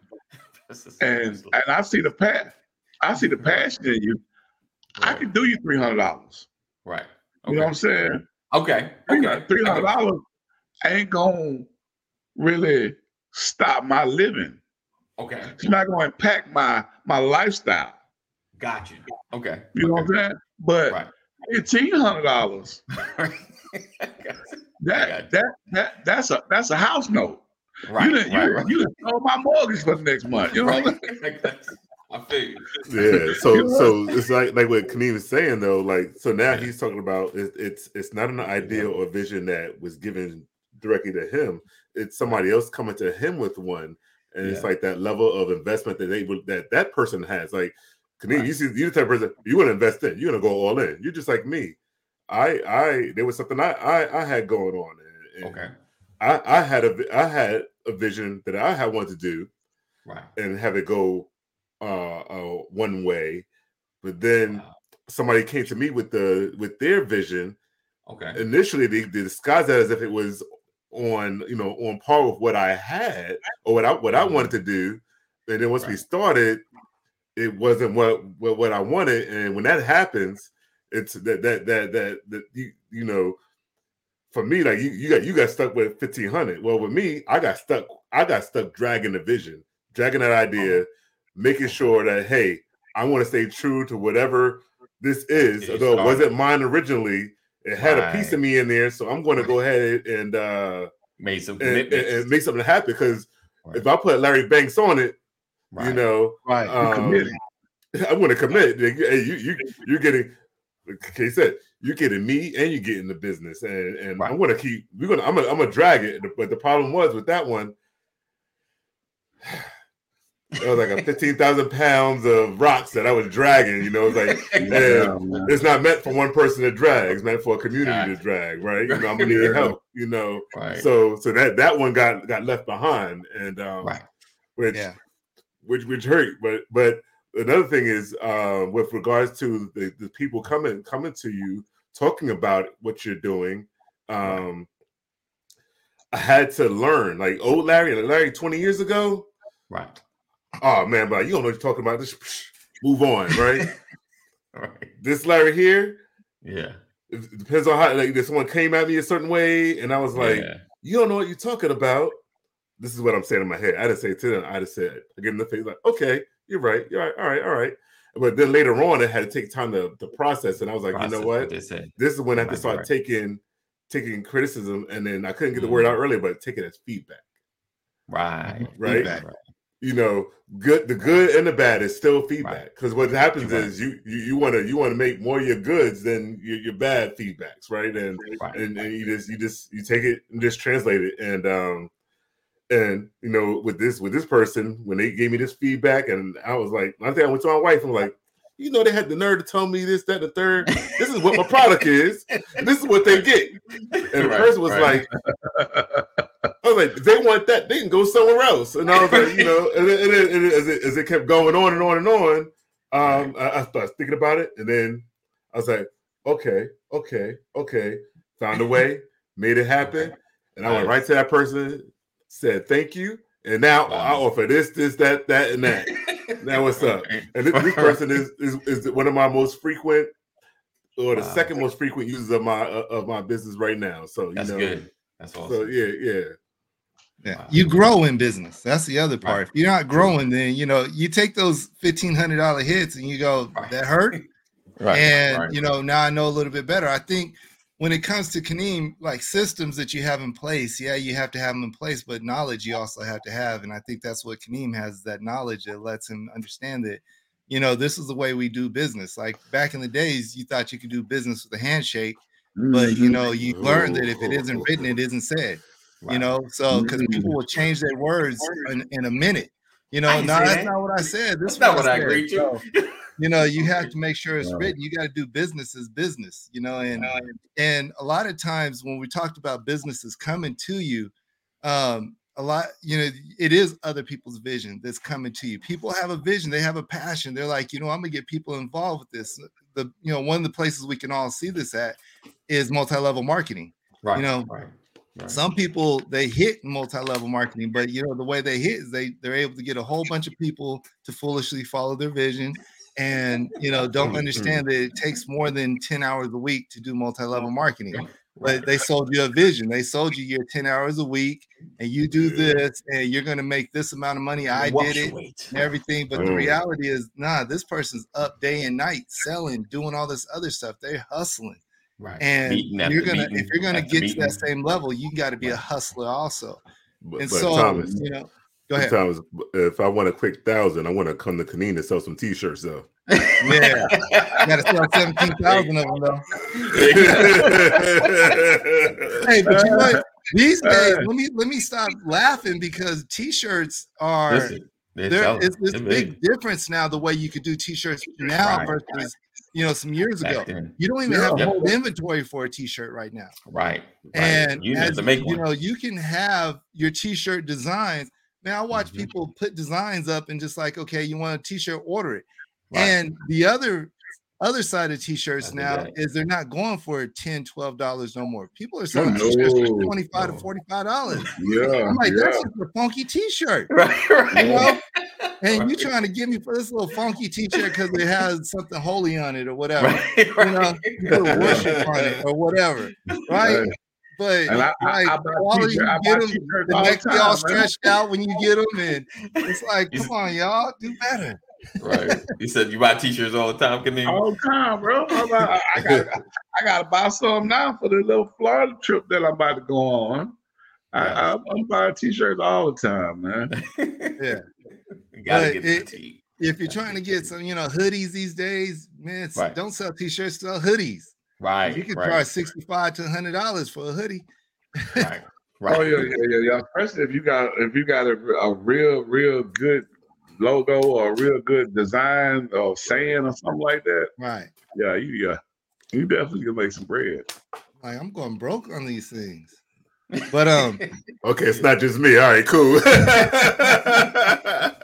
And and I see the path, I see the passion in you. I right. can do you three hundred dollars. right. You know what I'm saying? Okay. Okay. Three hundred dollars ain't gonna really stop my living. Okay. It's not gonna impact my my lifestyle. Got you. Okay. You know what I'm saying? But Right. eighteen hundred dollars. That that that that's a that's a house note. right. you done, right, you, right. you my mortgage for the next month. You know what I'm saying? I feel. Yeah, so so it's like like what Kaneem was saying though. Like so now he's talking about it, it's it's not an idea or vision that was given directly to him. It's somebody else coming to him with one, and it's like that level of investment that they would that that person has. Like Kaneem, Right. you see, you the type of person you want to invest in. You're gonna go all in. You're just like me. I I there was something I I, I had going on. And, and Okay. I I had a I had a vision that I had wanted to do Right. and have it go uh, uh one way but then Wow. somebody came to me with the with their vision Okay. initially they, they disguised that as if it was on you know on par with what i had or what i what i wanted to do and then once we started it wasn't what, what what i wanted and when that happens it's that that that that, that you, you know for me like you, you got you got stuck with 1500 well with me i got stuck i got stuck dragging the vision dragging that idea making sure that hey i want to stay true to whatever this is You although it wasn't mine originally it had a piece of me in there so i'm going to go ahead and uh Made some and, and, commitments. and make something happen because Right. if i put larry banks on it you know Right. um, i'm going to commit hey you you you're getting like he said you're getting me and you're getting the business and and Right. i'm going to keep we're going to i'm going to I'm gonna drag it but the problem was with that one it was like a fifteen thousand pounds of rocks that I was dragging. You know, it's like Yeah, man. it's not meant for one person to drag; it's meant for a community to drag, right? You know, I'm gonna need help. You know, Right. so so that that one got got left behind, and um, right. which Yeah. which which hurt. But but another thing is uh, with regards to the, the people coming coming to you talking about what you're doing. Um, I had to learn, like old Larry, Larry 20 years ago. Right. Oh man, but you don't know what you're talking about. Just move on, right? Right. this Larry here, Yeah. it depends on how like if someone came at me a certain way, and I was like, yeah. you don't know what you're talking about. This is what I'm saying in my head. I didn't say it to them. I just said, I get in the face, like, okay, you're right. You're right. All right. All right. But then later on, it had to take time to, to process. And I was like, Process you know what? This is when I had to start right. taking taking criticism. And then I couldn't get the word out earlier, but take it as feedback. Right. Right. Feedback. You know, good the good and the bad is still feedback. Right. Because what happens right. is you you you want to you want to make more of your goods than your, your bad feedbacks, right? And Right. and, and you just you just you take it and just translate it and um and you know with this with this person when they gave me this feedback and i was like i think i went to my wife and was like you know they had the nerve to tell me this that the third this is what my product is this is what they get and the Right, person was right. like i was like if they want that they can go somewhere else and i was like you know and, then- and, then- and as, it, as it kept going on and on and on um I, I started thinking about it and then i was like okay okay okay found a way made it happen and I went right to that person, said thank you, and now I offer this, this, that, that, and that. Now what's up? And this, this person is, is is one of my most frequent, or the Wow. second most frequent users of my uh, of my business right now. So you That's know, good. That's awesome. so yeah, yeah, Yeah. Wow. You grow in business. That's the other part. Right. If you're not growing, then you know, you take those fifteen hundred dollar hits and you go, Right. that hurt. right. and right. you know, now I know a little bit better. I think when it comes to Kaneem, like systems that you have in place, yeah, you have to have them in place, but knowledge you also have to have. And I think that's what Kaneem has that knowledge that lets him understand that, you know, this is the way we do business. Like back in the days, you thought you could do business with a handshake, but you Mhm. know, you learn that if it isn't written, it isn't said. You know, so because Mm. people will change their words in, in a minute. You know, no, that's that. not what I said. This That's not what I said. agreed to. So, you know, you have to make sure it's Right. written. You got to do business as business. You know, and and a lot of times when we talked about businesses coming to you, um, a lot, you know, it is other people's vision that's coming to you. People have a vision, they have a passion. They're like, you know, I'm gonna get people involved with this. The you know, one of the places we can all see this at is multi-level marketing Right. You know, right. Right. some people they hit multi-level marketing but you know the way they hit is they they're able to get a whole bunch of people to foolishly follow their vision and you know don't Mhm. understand that it takes more than 10 hours a week to do multi-level marketing. But they sold you a vision. They sold you your 10 hours a week and you do this and you're going to make this amount of money. I did it and everything. But the Mm. reality is nah this person's up day and night selling doing all this other stuff. They're hustling Right. and Meeting you're gonna meeting if you're gonna after get to that same level you got to be a hustler also. But, and but so Thomas, you know go ahead. Thomas, if I want a quick thousand, I want to come to Kaneem and sell some t-shirts though. yeah. You gotta sell 17000 of them though. Hey but you know what? these days let me let me stop laughing because t-shirts are Listen, they're there selling. is this big. difference now the way you could do t-shirts now Right, versus you know some years ago you don't even have a whole inventory for a t-shirt right now Right. right. and you as to make you know you can have your t-shirt designs now i watch Mhm. people put designs up and just like okay you want a t-shirt order it Right. and the other other side of t-shirts I do now that. is they're not going for 10 12 dollars no more people are selling no. t-shirts for 25 No. to 45 dollars Yeah, i'm like yeah. that's just a funky t-shirt right. Right. you know and you trying to give me for this little funky t-shirt because it has something holy on it or whatever Right. you know right. you put worship on it or whatever right Right. but And I, I, like I buy you I get buy 'em, t-shirts the all neck the be all time, man. stretched out when you get them, and it's like, come on, y'all, do better. right. You said you buy t-shirts all the time, Kaneem? all the time, bro. I'm I, I got I got to buy some now for the little Florida trip that I'm about to go on. I, I, I'm buying t-shirts all the time, man. Yeah. You gotta But get it- the tea. If you're trying to get some, you know, hoodies these days, man, Right. don't sell t-shirts, sell hoodies. Right. You can right, charge sixty-five to hundred dollars for a hoodie. Right. Right. Oh yeah, yeah, yeah, yeah. Especially if you got if you got a, a real, real good logo or a real good design or saying or something like that, Right. yeah, you yeah, you definitely can make some bread. Like I'm going broke on these things. But um, Okay, it's not just me. All right, cool.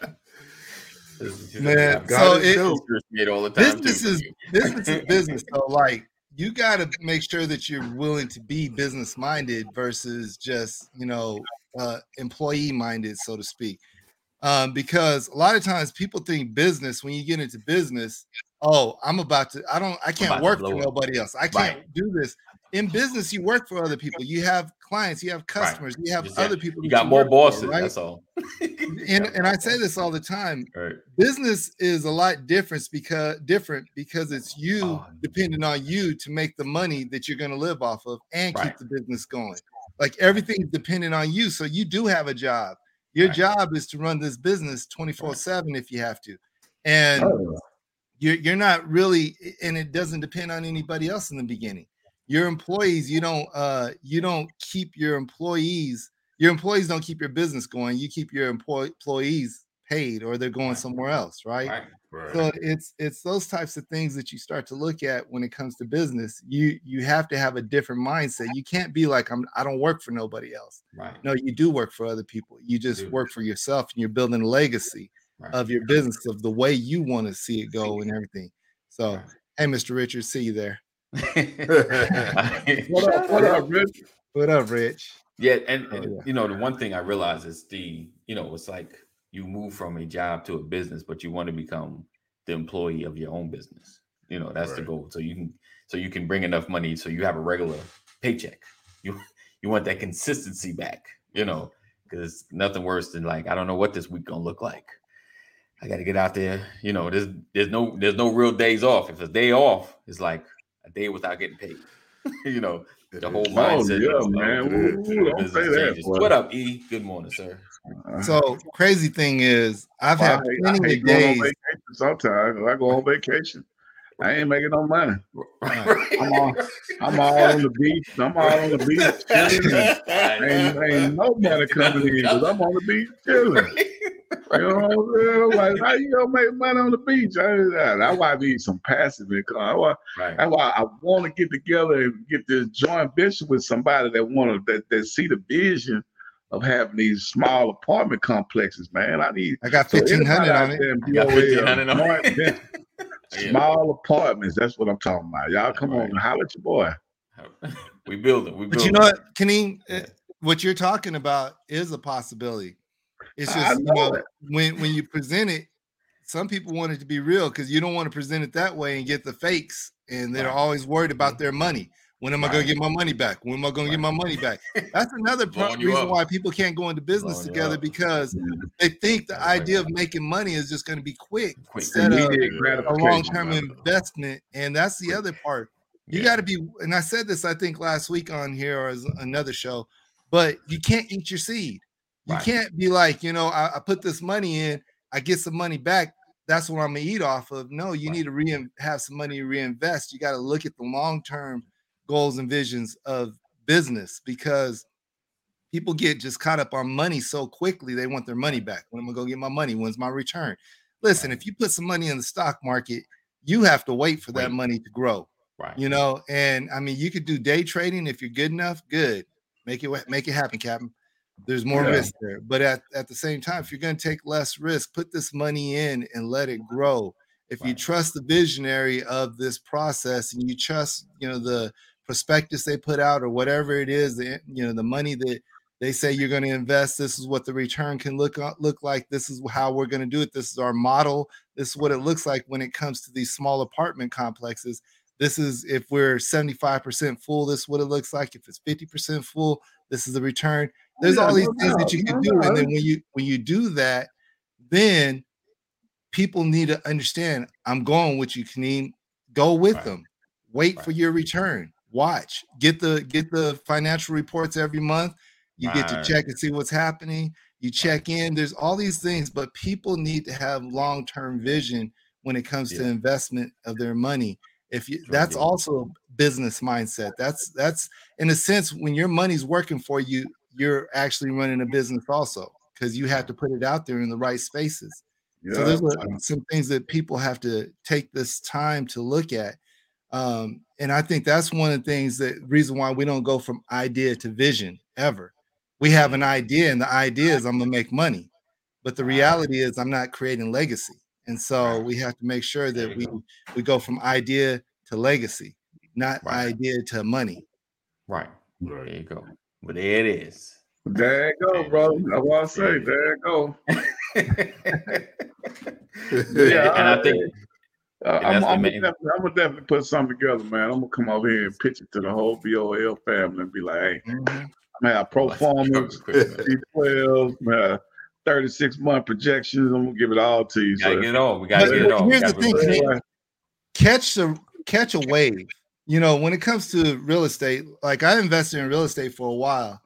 Man, Got so it. Made all the time. business is business is business. So like you got to make sure that you're willing to be business minded versus just you know uh, employee minded, so to speak. Um, because a lot of times people think business when you get into business, oh, I'm about to, I don't, I can't work for nobody else. I can't do this. In business, you work for other people. You have clients, you have customers, you have other people. You got more work for, bosses. right? That's all. And and I say this all the time Right. business is a lot different because different because it's you Oh. depending on you to make the money that you're going to live off of and Right. keep the business going like everything's dependent on you so you do have a job your Right. job is to run this business 24 7 if you have to and Oh, you're, you're not really and it doesn't depend on anybody else in the beginning your employees you don't uh you don't keep your employees your employees don't keep your business going you keep your employ- employees paid or they're going somewhere else right Right. Right. so it's it's those types of things that you start to look at when it comes to business you you have to have a different mindset you can't be like i'm i don't work for nobody else Right. no you do work for other people you just do. work for yourself and you're building a legacy Right. of your business of the way you want to see it go and everything so hey mr richards see you there what up? What up, Rich? what up rich Yeah, and, Oh, yeah. you know the one thing I realize is the you know it's like you move from a job to a business, but you want to become the employee of your own business. You know that's the goal. So you can so you can bring enough money so you have a regular paycheck. You you want that consistency back. You know because nothing worse than like I don't know what this week gonna look like. I got to get out there. You know there's there's no there's no real days off. If a day off is like a day without getting paid. you know the whole is. Oh, mindset. yeah, man. of Ooh, don't say that, changes. What up, E? Good morning, sir. Uh-huh. so crazy thing is i've Well, had I hate- I plenty hate of going on days vacation sometimes. If I go on vacation, I ain't making no money. I'm all, I'm all on the beach. I'm all on the beach chilling. and Ain't, ain't no money coming in because I'm on the beach chilling. You know what I'm saying? I'm like, how you gonna make money on the beach? I, that's why I need some passive income. That's why, Right. that's why I want to get together and get this joint venture with somebody that want to that, that see the vision of having these small apartment complexes. Man, I need i got 1500 anybody on it there got 1500 on it. small apartments. That's what I'm talking about. Y'all come on Right. and holler at your boy. we building. We building. But you know what, Kenny, uh, Yeah. what you're talking about is a possibility. It's just you know it. when when you present it, some people want it to be real because you don't want to present it that way and get the fakes, and they're Right. always worried about mm-hmm. their money. When am I going to get my money back? When am I going to get my money back? That's another pro- reason up. why people can't go into business Blowing together because they think the idea of making money is just going to be quick, Quick. instead of a long-term investment. And that's the other part you Yeah. got to be and i said this i think last week on here or as another show but you can't eat your seed you Right. can't be like you know I, I put this money in i get some money back that's what i'm gonna eat off of. No you Right. need to re- have some money to reinvest. You got to look at the long-term goals and visions of business because people get just caught up on money so quickly they want their money back. When am i gonna go get my money when's my return? Listen if you put some money in the stock market you have to wait for that Wait. money to grow Right. you know? And i mean you could do day trading if you're good enough good. Make it make it happen captain there's more Yeah. risk there. But at, at the same time if you're going to take less risk put this money in and let it grow. If you trust the visionary of this process and you trust you know the prospectus they put out or whatever it is the you know the money that they say you're going to invest this is what the return can look uh, look like this is how we're going to do it this is our model this is what it looks like when it comes to these small apartment complexes. This is if we're 75% full this is what it looks like. If it's 50% full this is the return there's Yeah, all these no things that you can no do and then when you when you do that then people need to understand i'm going with you Kaneem. go with Right. them. Wait for your return. Watch. Get the get the financial reports every month. You get to check and see what's happening. You check in. There's all these things but people need to have long-term vision when it comes to investment of their money. If you Sure that's do. also business mindset. That's that's in a sense when your money's working for you you're actually running a business also because you have to put it out there in the right spaces Yeah. So there's some things that people have to take this time to look at. Um, and I think that's one of the things that reason why we don't go from idea to vision ever. We have an idea, and the idea is I'm gonna make money, but the reality is I'm not creating legacy. And so we have to make sure that we go. we go from idea to legacy, not Right. idea to money. Right. Right. There you go. But there it is. There you go, bro. That's what I say. There you go. yeah, and I think Uh, And I'm, I'm, gonna definitely, I'm gonna definitely put something together, man. I'm gonna come over here and pitch it to the whole BOL family and be like, hey, Mhm. man, pro Like, formas, B12, man, 36 month projections. I'm gonna give it all to you. gotta So, get it on. We gotta But get it on. We the thing, catch the catch a wave. You know, when it comes to real estate, like I invested in real estate for a while,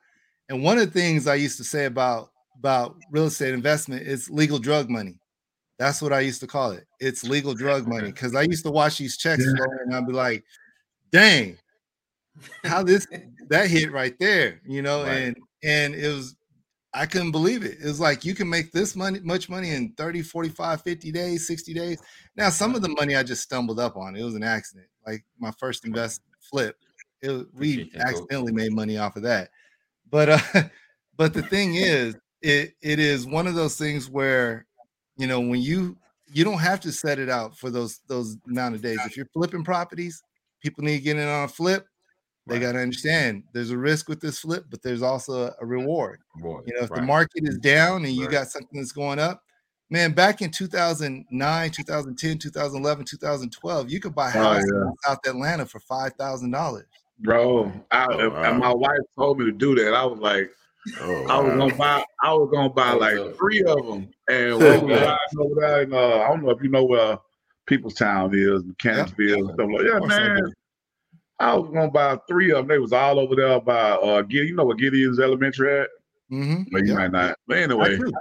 and one of the things I used to say about about real estate investment is legal drug money. That's what I used to call it. It's legal drug money because I used to watch these checks Yeah. and I'd be like, "Dang, how this that hit right there," you know, Right. and and it was I couldn't believe it. It was like you can make this money much money in 30, 45, 50 days, 60 days. Now, some of the money I just stumbled up on. It was an accident. Like my first investment flip. It we Appreciate that, Coach. accidentally made money off of that. But uh but the thing is, it it is one of those things where you know when you you don't have to set it out for those those amount of days. If you're flipping properties, people need to get in on a flip. They Right. got to understand there's a risk with this flip, but there's also a reward. Boy, You know, if the market is down and you Right. got something that's going up, man, back in 2009, 2010, 2011, 2012, you could buy Oh, houses yeah. in South Atlanta for $5,000. bro, I, Oh, wow. and my wife told me to do that. I was like, Oh, I was wow. gonna buy, I was gonna buy Oh, like three of them, and Oh, we were good. riding over there. In, uh, I don't know if you know where Peoplestown is, Mechanicsville, and stuff like. Yeah, I man. I was gonna buy three of them. They was all over there by uh Gideon. You know where Gideon's elementary at? Mm-hmm. Well, you might not. But anyway, do.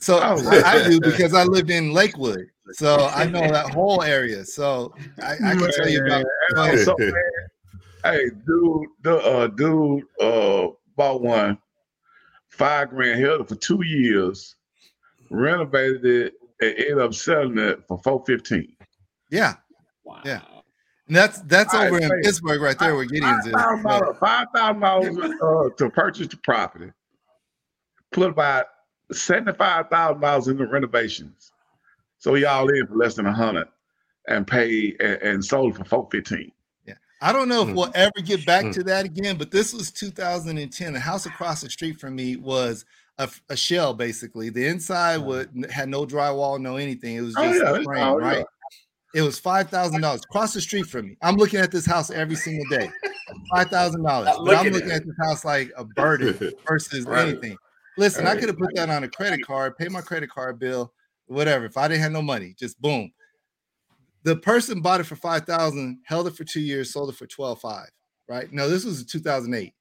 So Oh, I, I do because I lived in Lakewood, so I know that whole area. So I, I can tell you about. go ahead. So, man, hey, dude, the uh, dude uh bought one, five grand, held it for two years, renovated it, and ended up selling it for four fifteen. Yeah, Wow. Yeah. and that's that's All right, over in wait. Pittsburgh, right there, where Gideon's is. Five thousand dollars uh, to purchase the property. Put about seventy five thousand dollars in the renovations. So y'all in for less than a hundred, and paid and, and sold for four fifteen. I don't know if Mm. we'll ever get back Mm. to that again, but this was 2010. The house across the street from me was a shell, basically. The inside would had no drywall, no anything. It was Oh, just yeah, a frame, oh, yeah. right? It was five thousand dollars across the street from me. I'm looking at this house every single day. Five thousand dollars, Not but I'm looking looking at at this house like a burden versus Right. anything. Listen, I could have put that on a credit card, pay my credit card bill, whatever. If I didn't have no money, just boom. The person bought it for five thousand, held it for two years, sold it for twelve five. Right? No, this was 2008.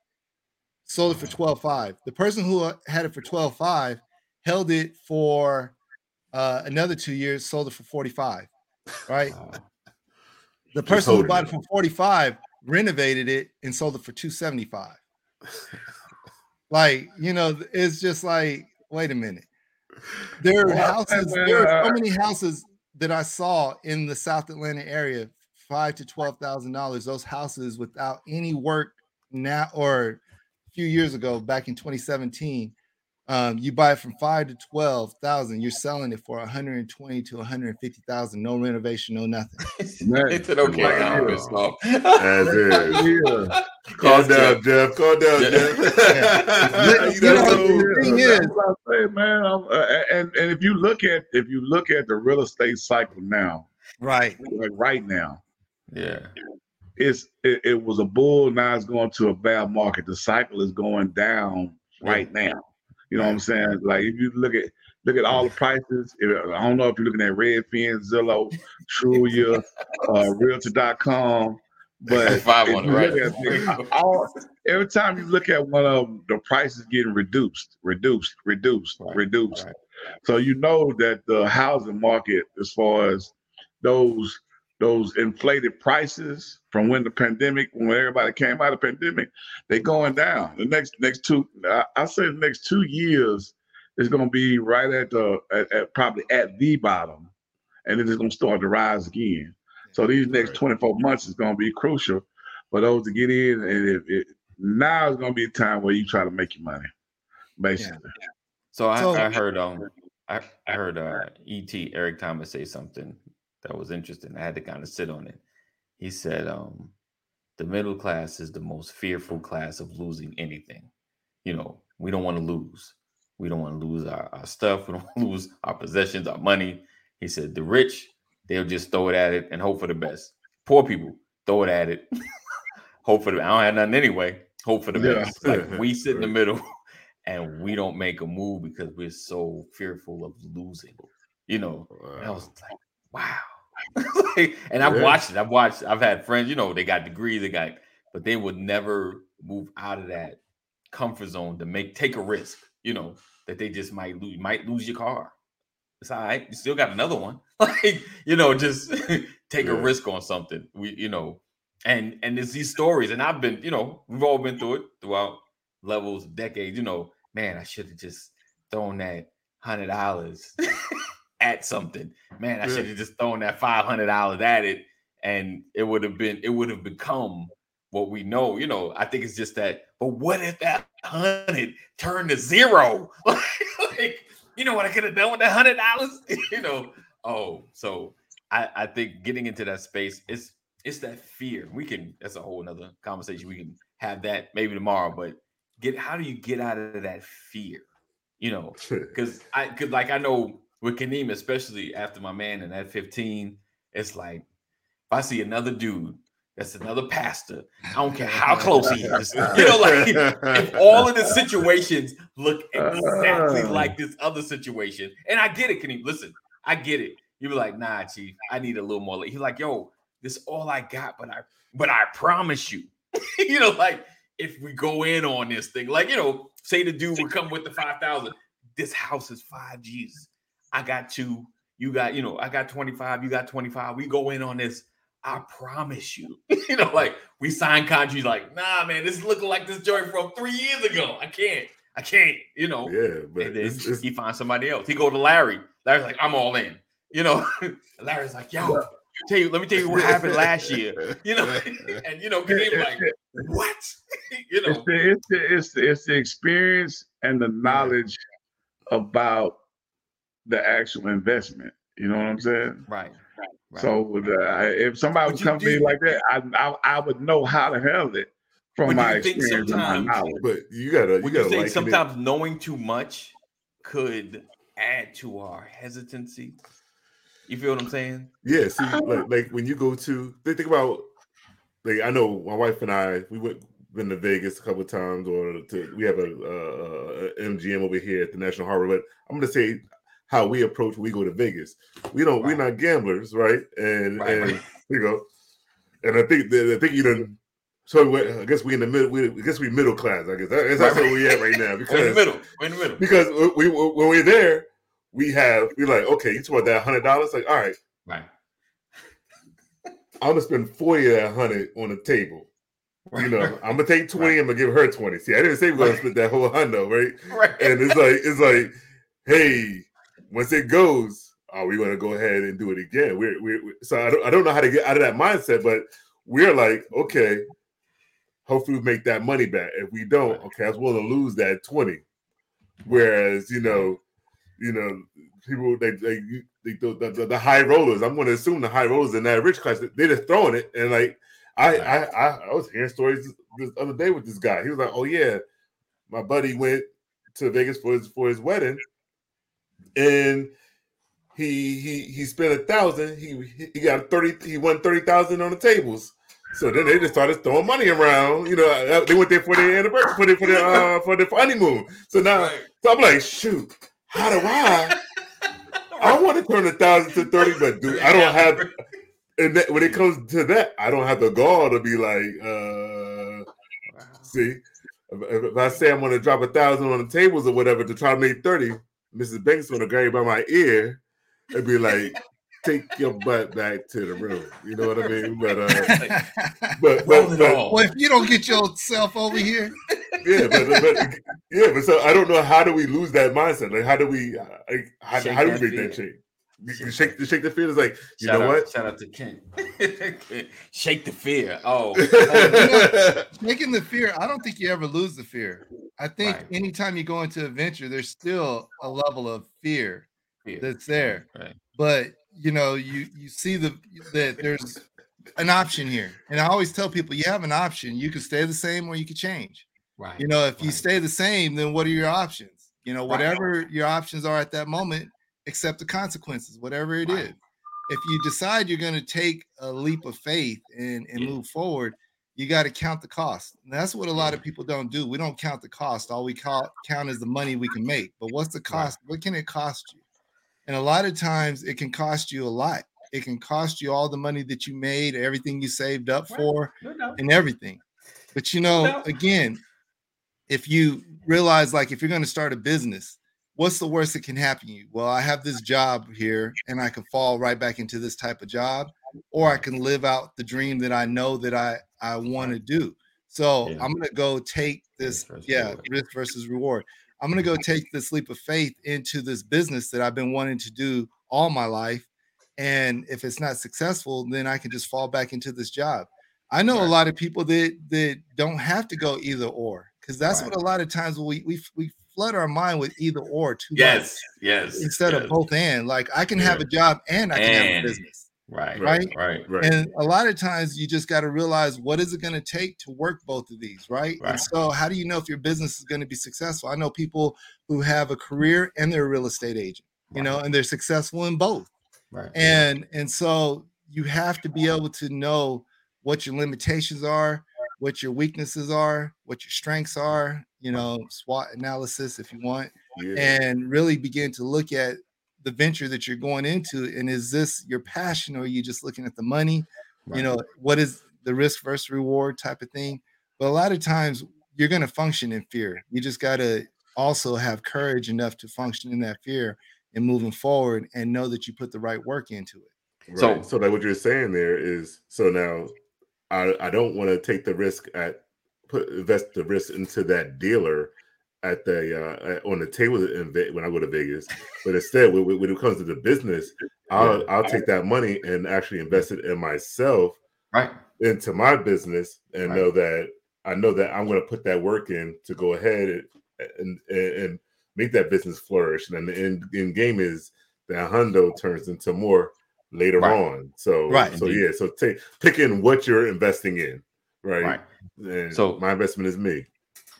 Sold it for twelve five. The person who uh, had it for twelve five held it for uh, another two years, sold it for forty five. Right? The person who bought it. it for 45 renovated it and sold it for 275. Like, you know, it's just like, wait a minute. There are houses, there are so many houses that I saw in the South Atlanta area, five to twelve thousand dollars. Those houses without any work now or a few years ago, back in 2017. Um, you buy it from five to twelve thousand, you're selling it for 120 to 150,000, no renovation, no nothing. Man, It's an okay. wow. I'm pissed. As is. Yeah. Calm Yes, down, Jeff. Calm down, Yeah. Jeff. You know, know, the thing is- what I say, man. I'm, uh, and and if you look at if you look at the real estate cycle now, Right. like right now, yeah. it's it, it was a bull. Now it's going to a bad market. The cycle is going down right now. You know what I'm saying? Like if you look at look at all the prices. If, I don't know if you're looking at Redfin, Zillow, Trulia, uh, Realtor.com, but Five if on it, you right? at all, every time you look at one of them, the price is getting reduced, reduced, reduced, Right, reduced. right. So you know that the housing market, as far as those those inflated prices from when the pandemic, when everybody came out of the pandemic, they going down. The next next two, I, I say the next two years, is gonna be right at the at, at probably at the bottom, and then it's gonna start to rise again. So these next 24 months is gonna be crucial for those to get in, and if it, now is gonna be a time where you try to make your money, basically. So I, So- I heard um I, I heard uh ET Eric Thomas say something that was interesting. I had to kind of sit on it. He said um the middle class is the most fearful class of losing anything. You know, we don't want to lose. We don't want to lose our, our stuff. We don't want to lose our possessions, our money. He said the rich, they'll just throw it at it and hope for the best. Poor people throw it at it, hope for the I don't have nothing anyway. Hope for the Yeah. best. Like we sit in the middle and we don't make a move because we're so fearful of losing. You know, and I was like, wow. Like, and I've Yeah. watched it. I've watched, I've had friends, you know, they got degrees, they got, but they would never move out of that comfort zone to make take a risk, you know, that they just might lose, might lose your car. It's all right. You still got another one. Like, you know, just take a risk on something. We, you know, and and there's these stories, and I've been, you know, we've all been through it throughout levels, decades, you know, man, I should have just thrown that hundred dollars at something. Man, I should have just thrown that five hundred dollars at it, and it would have been, it would have become what we know. You know, I think it's just that. But what if that hundred turned to zero? like, you know what I could have done with that hundred dollars? you know. Oh, so I, I think getting into that space is it's that fear. We can that's a whole nother conversation. We can have that maybe tomorrow, but get how do you get out of that fear? You know, because I could like I know with Kaneem, especially after my man in that 15, it's like if I see another dude that's another pastor, I don't care how close he is, you know, like if all of the situations look exactly Uh. like this other situation, and I get it, Kaneem. Listen, I get it. You be like, nah, chief, I need a little more. He's like, yo, this all I got, but I but I promise you, you know, like if we go in on this thing, like you know, say the dude would come with the five thousand. This house is five G's. I got two. You got, you know, I got 25, you got 25. We go in on this. I promise you. you know, like we sign contracts like, nah, man, this is looking like this joint from three years ago. I can't, I can't, you know. yeah, but and then it's, it's, he finds somebody else. He go to Larry. Larry's like, I'm all in. You know, Larry's like, yo, tell you, let me tell you what happened last year. You know, and you know, Kadeem like, what? you know, It's the, it's the it's the it's the experience and the knowledge about the actual investment. You know what I'm saying? right. right. So uh, if somebody But would come to me like that, I, I I would know how to handle it But from my you experience and my knowledge. but you gotta you Would gotta you say like sometimes knowing too much could add to our hesitancy? You feel what I'm saying? Yeah, see, like, like when you go to they think about like I know my wife and I we went been to Vegas a couple of times or to we have a, uh, a MGM over here at the National Harbor, but I'm gonna say how we approach when we go to Vegas. We don't we're not gamblers, right? And Right, and right. you know, and I think that I think you done so I guess we in the middle. We, I guess we middle class. I guess, that's Right, where we at right now We're in the because middle. We're in the middle. because we, we when we're there, we have we like okay, you talk about that hundred dollars. Like all right, Right. I'm gonna spend 40 of that hundred on the table. You know, I'm gonna take 20, I'm gonna give her 20. See, I didn't say we're gonna split that whole hundo, right? Right. And it's like, it's like, hey, once it goes, are we gonna go ahead and do it again? We're, we're we- so I don't, I don't know how to get out of that mindset, but we're like, okay, hopefully we make that money back. If we don't, okay, I was willing to lose that 20. Whereas, you know, you know, people they they, they the, the, the high rollers. I'm going to assume the high rollers in that rich class they're just throwing it and like I, I I I was hearing stories this other day with this guy. He was like, "Oh yeah, my buddy went to Vegas for his for his wedding, and he he he spent a thousand. He he got thirty. He won thirty thousand on the tables. So then they just started throwing money around. You know, uh, they went there for their anniversary, for their for their uh, for their honeymoon. So now, Right. so I'm like, shoot, how do I? I want to turn a thousand to thirty, but dude, I don't have. And that, when it comes to that, I don't have the gall to be like, uh, see, if, if I say I'm going to drop a thousand on the tables or whatever to try to make thirty, Mrs. Banks going to grab you by my ear and be like, take your butt back to the room. You know what I mean? But uh, but, Roll but, but well, if you don't get yourself over here, yeah, but, but yeah, but so I don't know how do we lose that mindset? Like how do we uh, like, how, how do we make break that fear. Chain? You can shake the shake the fear. It's like you shout know out, what? Shout out to Kent. Shake the fear. Oh, making the fear, I don't think you ever lose the fear. I think Right. anytime you go into a venture, there's still a level of fear fear. that's there. Right. But you know, you you see the that there's an option here. And I always tell people you have an option. You can stay the same or you can change. Right. You know, if you stay the same, then what are your options? You know, Right. whatever your options are at that moment, accept the consequences, whatever it is. Right. If you decide you're going to take a leap of faith and, and Yeah. move forward, you got to count the cost. And that's what a lot of people don't do. We don't count the cost. All we count, count is the money we can make. But what's the cost? What can it cost you? And a lot of times it can cost you a lot. It can cost you all the money that you made, everything you saved up Right. for, No and everything. But you know, doubt. again, if you realize like if you're going to start a business, what's the worst that can happen to you? Well, I have this job here and I can fall right back into this type of job, or I can live out the dream that I know that I I want to do. So Yeah. I'm gonna go take this, Risk yeah, reward. risk versus reward. I'm gonna go take this leap of faith into this business that I've been wanting to do all my life. And if it's not successful, then I can just fall back into this job. I know a lot of people that that don't have to go either or because that's Right. what a lot of times we we we flood our mind with either or too Yes. much Yes. instead yes. of both and. Like I can have a job and I can have a business. Right. right? Right. right. And a lot of times you just got to realize what is it going to take to work both of these, right? Right. And so how do you know if your business is going to be successful? I know people who have a career and they're a real estate agent, you know, and they're successful in both. Right. And and so you have to be able to know what your limitations are, what your weaknesses are, what your strengths are, you know, SWOT analysis if you want, yeah. and really begin to look at the venture that you're going into. And is this your passion or are you just looking at the money? Right. You know, what is the risk versus reward type of thing? But a lot of times you're going to function in fear. You just got to also have courage enough to function in that fear and moving forward and know that you put the right work into it. So- Right. So, like what you're saying there is, so now I I don't want to take the risk at put invest the risk into that dealer at the uh at- on the table in when I go to Vegas, but instead when, when it comes to the business, I'll I'll take that money and actually invest it in myself Right. into my business and Right. know that I know that I'm going to put that work in to go ahead and and, and make that business flourish. And then the end, end game is that hundo turns into more later Right. on. So Right. so Indeed. yeah, so take pick in what you're investing in, right? Right. So- my investment is me.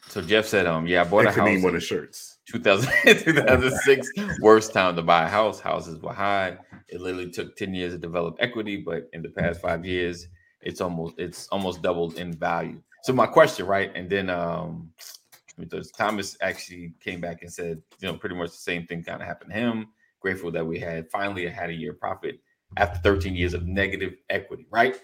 So Jeff said, um, yeah, I bought a And house. one of shirts. 2000, 2006, worst time to buy a house. Houses were high. It literally took 10 years to develop equity, but in the past five years, it's almost it's almost doubled in value. So my question, right? And then um Thomas actually came back and said, you know, pretty much the same thing kind of happened to him. Grateful that we had finally had a year profit after 13 years of negative equity, right?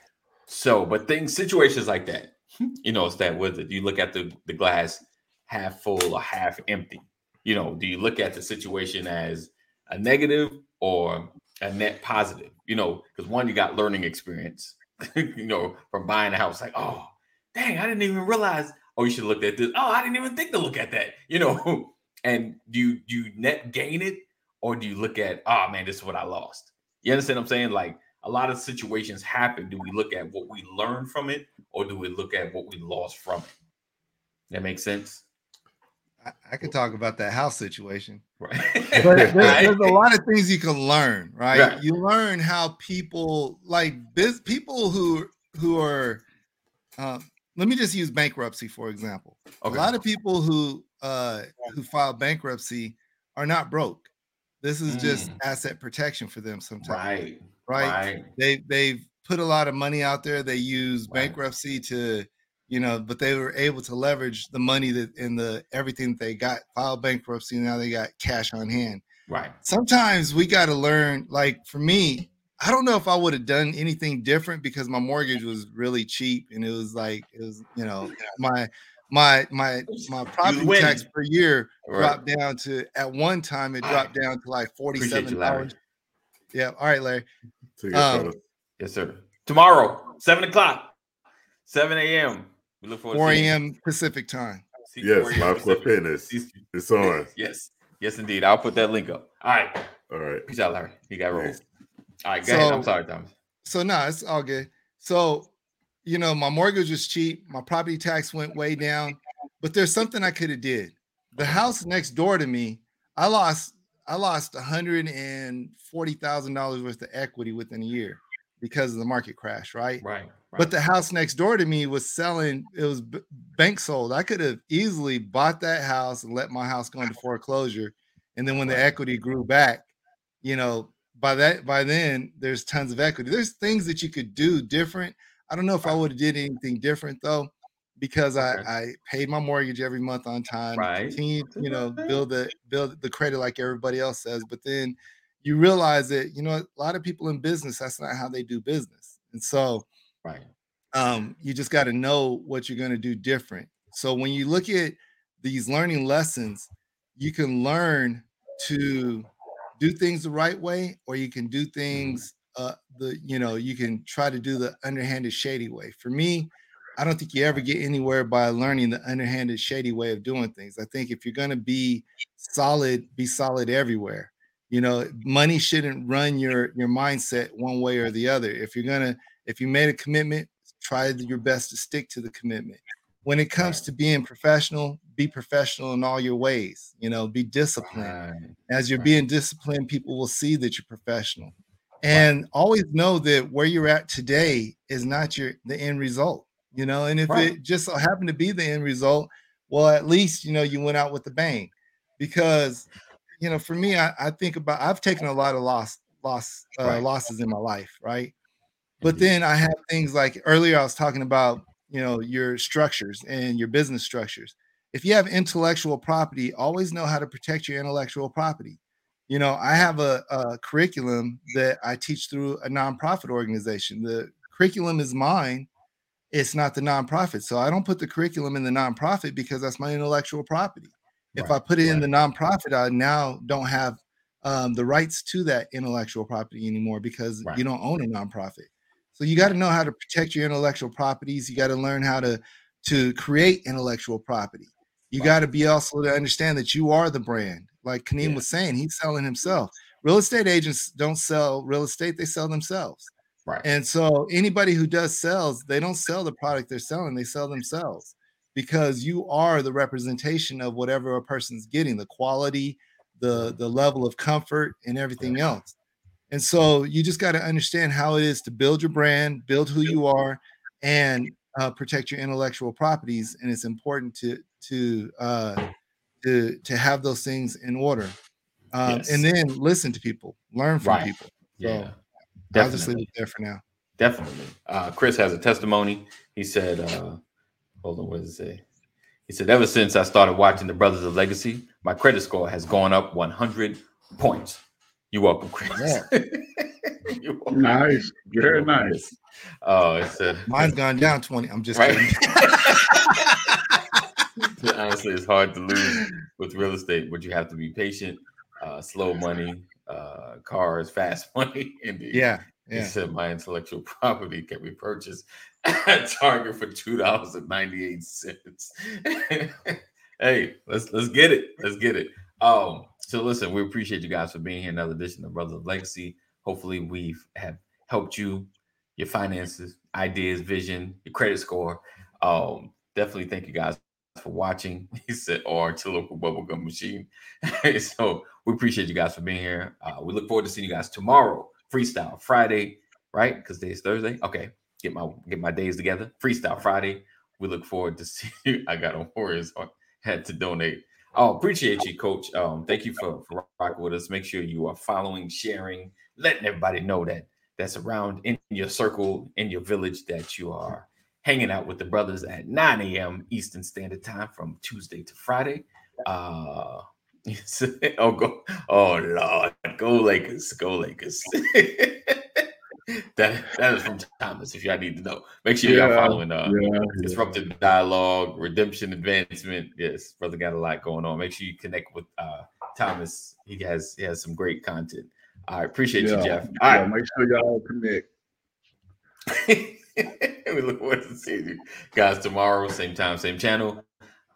So, but things, situations like that, you know, it's that with it. You look at the the glass half full or half empty. You know, do you look at the situation as a negative or a net positive? You know, because one, you got learning experience, you know, from buying a house, like, oh, dang, I didn't even realize. Oh, you should looked at this. Oh, I didn't even think to look at that. You know, and do you do you net gain it or do you look at, oh man, this is what I lost? You understand what I'm saying? Like a lot of situations happen. Do we look at what we learned from it or do we look at what we lost from it? That makes sense? I, I could talk about that house situation. Right. But there's, there's a lot of things you can learn, right? Right. You learn how people like biz, people who who are. Um, let me just use bankruptcy for example. Okay. A lot of people who uh, who file bankruptcy are not broke. This is just Mm. asset protection for them sometimes, right. Right? Right. They they've put a lot of money out there. They use Right. bankruptcy to, you know, but they were able to leverage the money that in the everything that they got filed bankruptcy. Now they got cash on hand. Right. Sometimes we got to learn. Like for me, I don't know if I would have done anything different because my mortgage was really cheap and it was like it was, you know, my my my my property tax per year Right. dropped down to at one time it dropped down to like $47 Larry. Yeah. All right, Larry. See you. Um, Yes, sir. Tomorrow, seven o'clock, seven a.m. We look forward 4 to seeing you. a.m. Pacific time. See- Yes, 4 Live Club Pacific. Fitness. It's on. Yes, yes, indeed. I'll put that link up. All right. All right. Peace out, Larry. You got rolled. Peace. All right, go ahead. I'm sorry, Thomas. So no, it's all good. So, you know, my mortgage was cheap. My property tax went way down, but there's something I could have did. The house next door to me, I lost I lost hundred and forty thousand dollars worth of equity within a year because of the market crash, right? Right. right. But the house next door to me was selling, it was bank sold. I could have easily bought that house and let my house go into foreclosure. And then when the equity grew back, you know, by that by then there's tons of equity. There's things that you could do different. I don't know if I would have did anything different though, because Okay. I, I paid my mortgage every month on time, Right. continued, you know, build the build the credit like everybody else says. But then you realize that, you know, a lot of people in business, that's not how they do business. And so right. um, you just got to know what you're going to do different. So when you look at these learning lessons, you can learn to do things the right way, or you can do things uh, the you know you can try to do the underhanded, shady way. For me, I don't think you ever get anywhere by learning the underhanded, shady way of doing things. I think if you're going to be solid, be solid everywhere. You know, money shouldn't run your your mindset one way or the other. If you're gonna if you made a commitment, try your best to stick to the commitment. When it comes to being professional, be professional in all your ways. You know, be disciplined. As you're being disciplined, people will see that you're professional. And always know that where you're at today is not your the end result. You know, and if Right. it just so happened to be the end result, well, at least you know you went out with a bang. Because you know, for me, I, I think about I've taken a lot of loss loss uh, Right. losses in my life, right? But then I have things like earlier I was talking about, you know, your structures and your business structures. If you have intellectual property, always know how to protect your intellectual property. You know, I have a, a curriculum that I teach through a nonprofit organization. The curriculum is mine, it's not the nonprofit. So I don't put the curriculum in the nonprofit because that's my intellectual property. If I put it in the nonprofit, I now don't have um, the rights to that intellectual property anymore because Right. you don't own a nonprofit. So you got to know how to protect your intellectual properties. You got to learn how to to create intellectual property. You Right. got to be also to understand that you are the brand. Like Kaneem Yeah. was saying, he's selling himself. Real estate agents don't sell real estate; they sell themselves. Right. And so anybody who does sales, they don't sell the product they're selling, they sell themselves because you are the representation of whatever a person's getting, the quality, the the level of comfort and everything else. And so you just got to understand how it is to build your brand, build who you are and uh, protect your intellectual properties and it's important to to uh to to have those things in order. Um, Yes. and then listen to people, learn from Right. people. yeah. I'll just Definitely. leave it there for now. Definitely. Uh, Chris has a testimony. He said, uh, hold on, what does it say? He said, ever since I started watching the Brothers of Legacy, my credit score has gone up 100 points. You're welcome, Chris. You're welcome. Nice. Very welcome, nice. Chris. Oh, it's said, Mine's gone down 20. I'm just right? kidding. Honestly, it's hard to lose with real estate, but you have to be patient. Uh, slow money, uh, cars, fast money. Indeed. Yeah. He said my intellectual property can be purchased at Target for two dollars and ninety eight cents. hey, let's let's get it. Let's get it. Um. So listen, we appreciate you guys for being here. Another edition of Brothers of Legacy. Hopefully, we have helped you, your finances, ideas, vision, your credit score. Um. Definitely thank you guys for watching. He said, or to local bubblegum machine. so we appreciate you guys for being here. Uh, we look forward to seeing you guys tomorrow. Freestyle Friday, right? Because today's Thursday. Okay, get my get my days together. Freestyle Friday. We look forward to see you. I got on Warriors. I had to donate. Oh, appreciate you, Coach. Um, thank you for, for rocking with us. Make sure you are following, sharing, letting everybody know that that's around in your circle, in your village, that you are hanging out with the brothers at 9 a.m. Eastern Standard Time from Tuesday to Friday. Uh, oh, go, oh Lord, go Lakers, go Lakers. that that is from Thomas. If y'all need to know, make sure y'all following uh, Yeah. disruptive dialogue, redemption advancement. Yes, brother got a lot going on. Make sure you connect with uh, Thomas. He has he has some great content. All right, appreciate Yeah. you, Jeff. All Yeah, right, make sure y'all connect. we look forward to seeing you guys tomorrow, same time, same channel.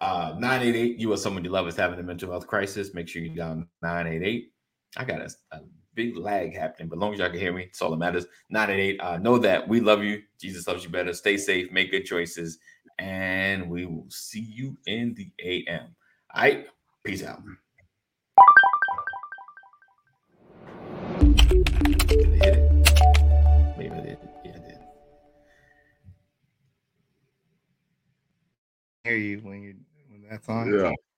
Uh, 988, you or someone you love is having a mental health crisis. Make sure you down 988. I got a, a big lag happening, but as long as y'all can hear me, it's all that matters. 988. Uh, know that we love you. Jesus loves you better. Stay safe, make good choices, and we will see you in the AM. All right, peace out. Hear you when you when that's on. Yeah.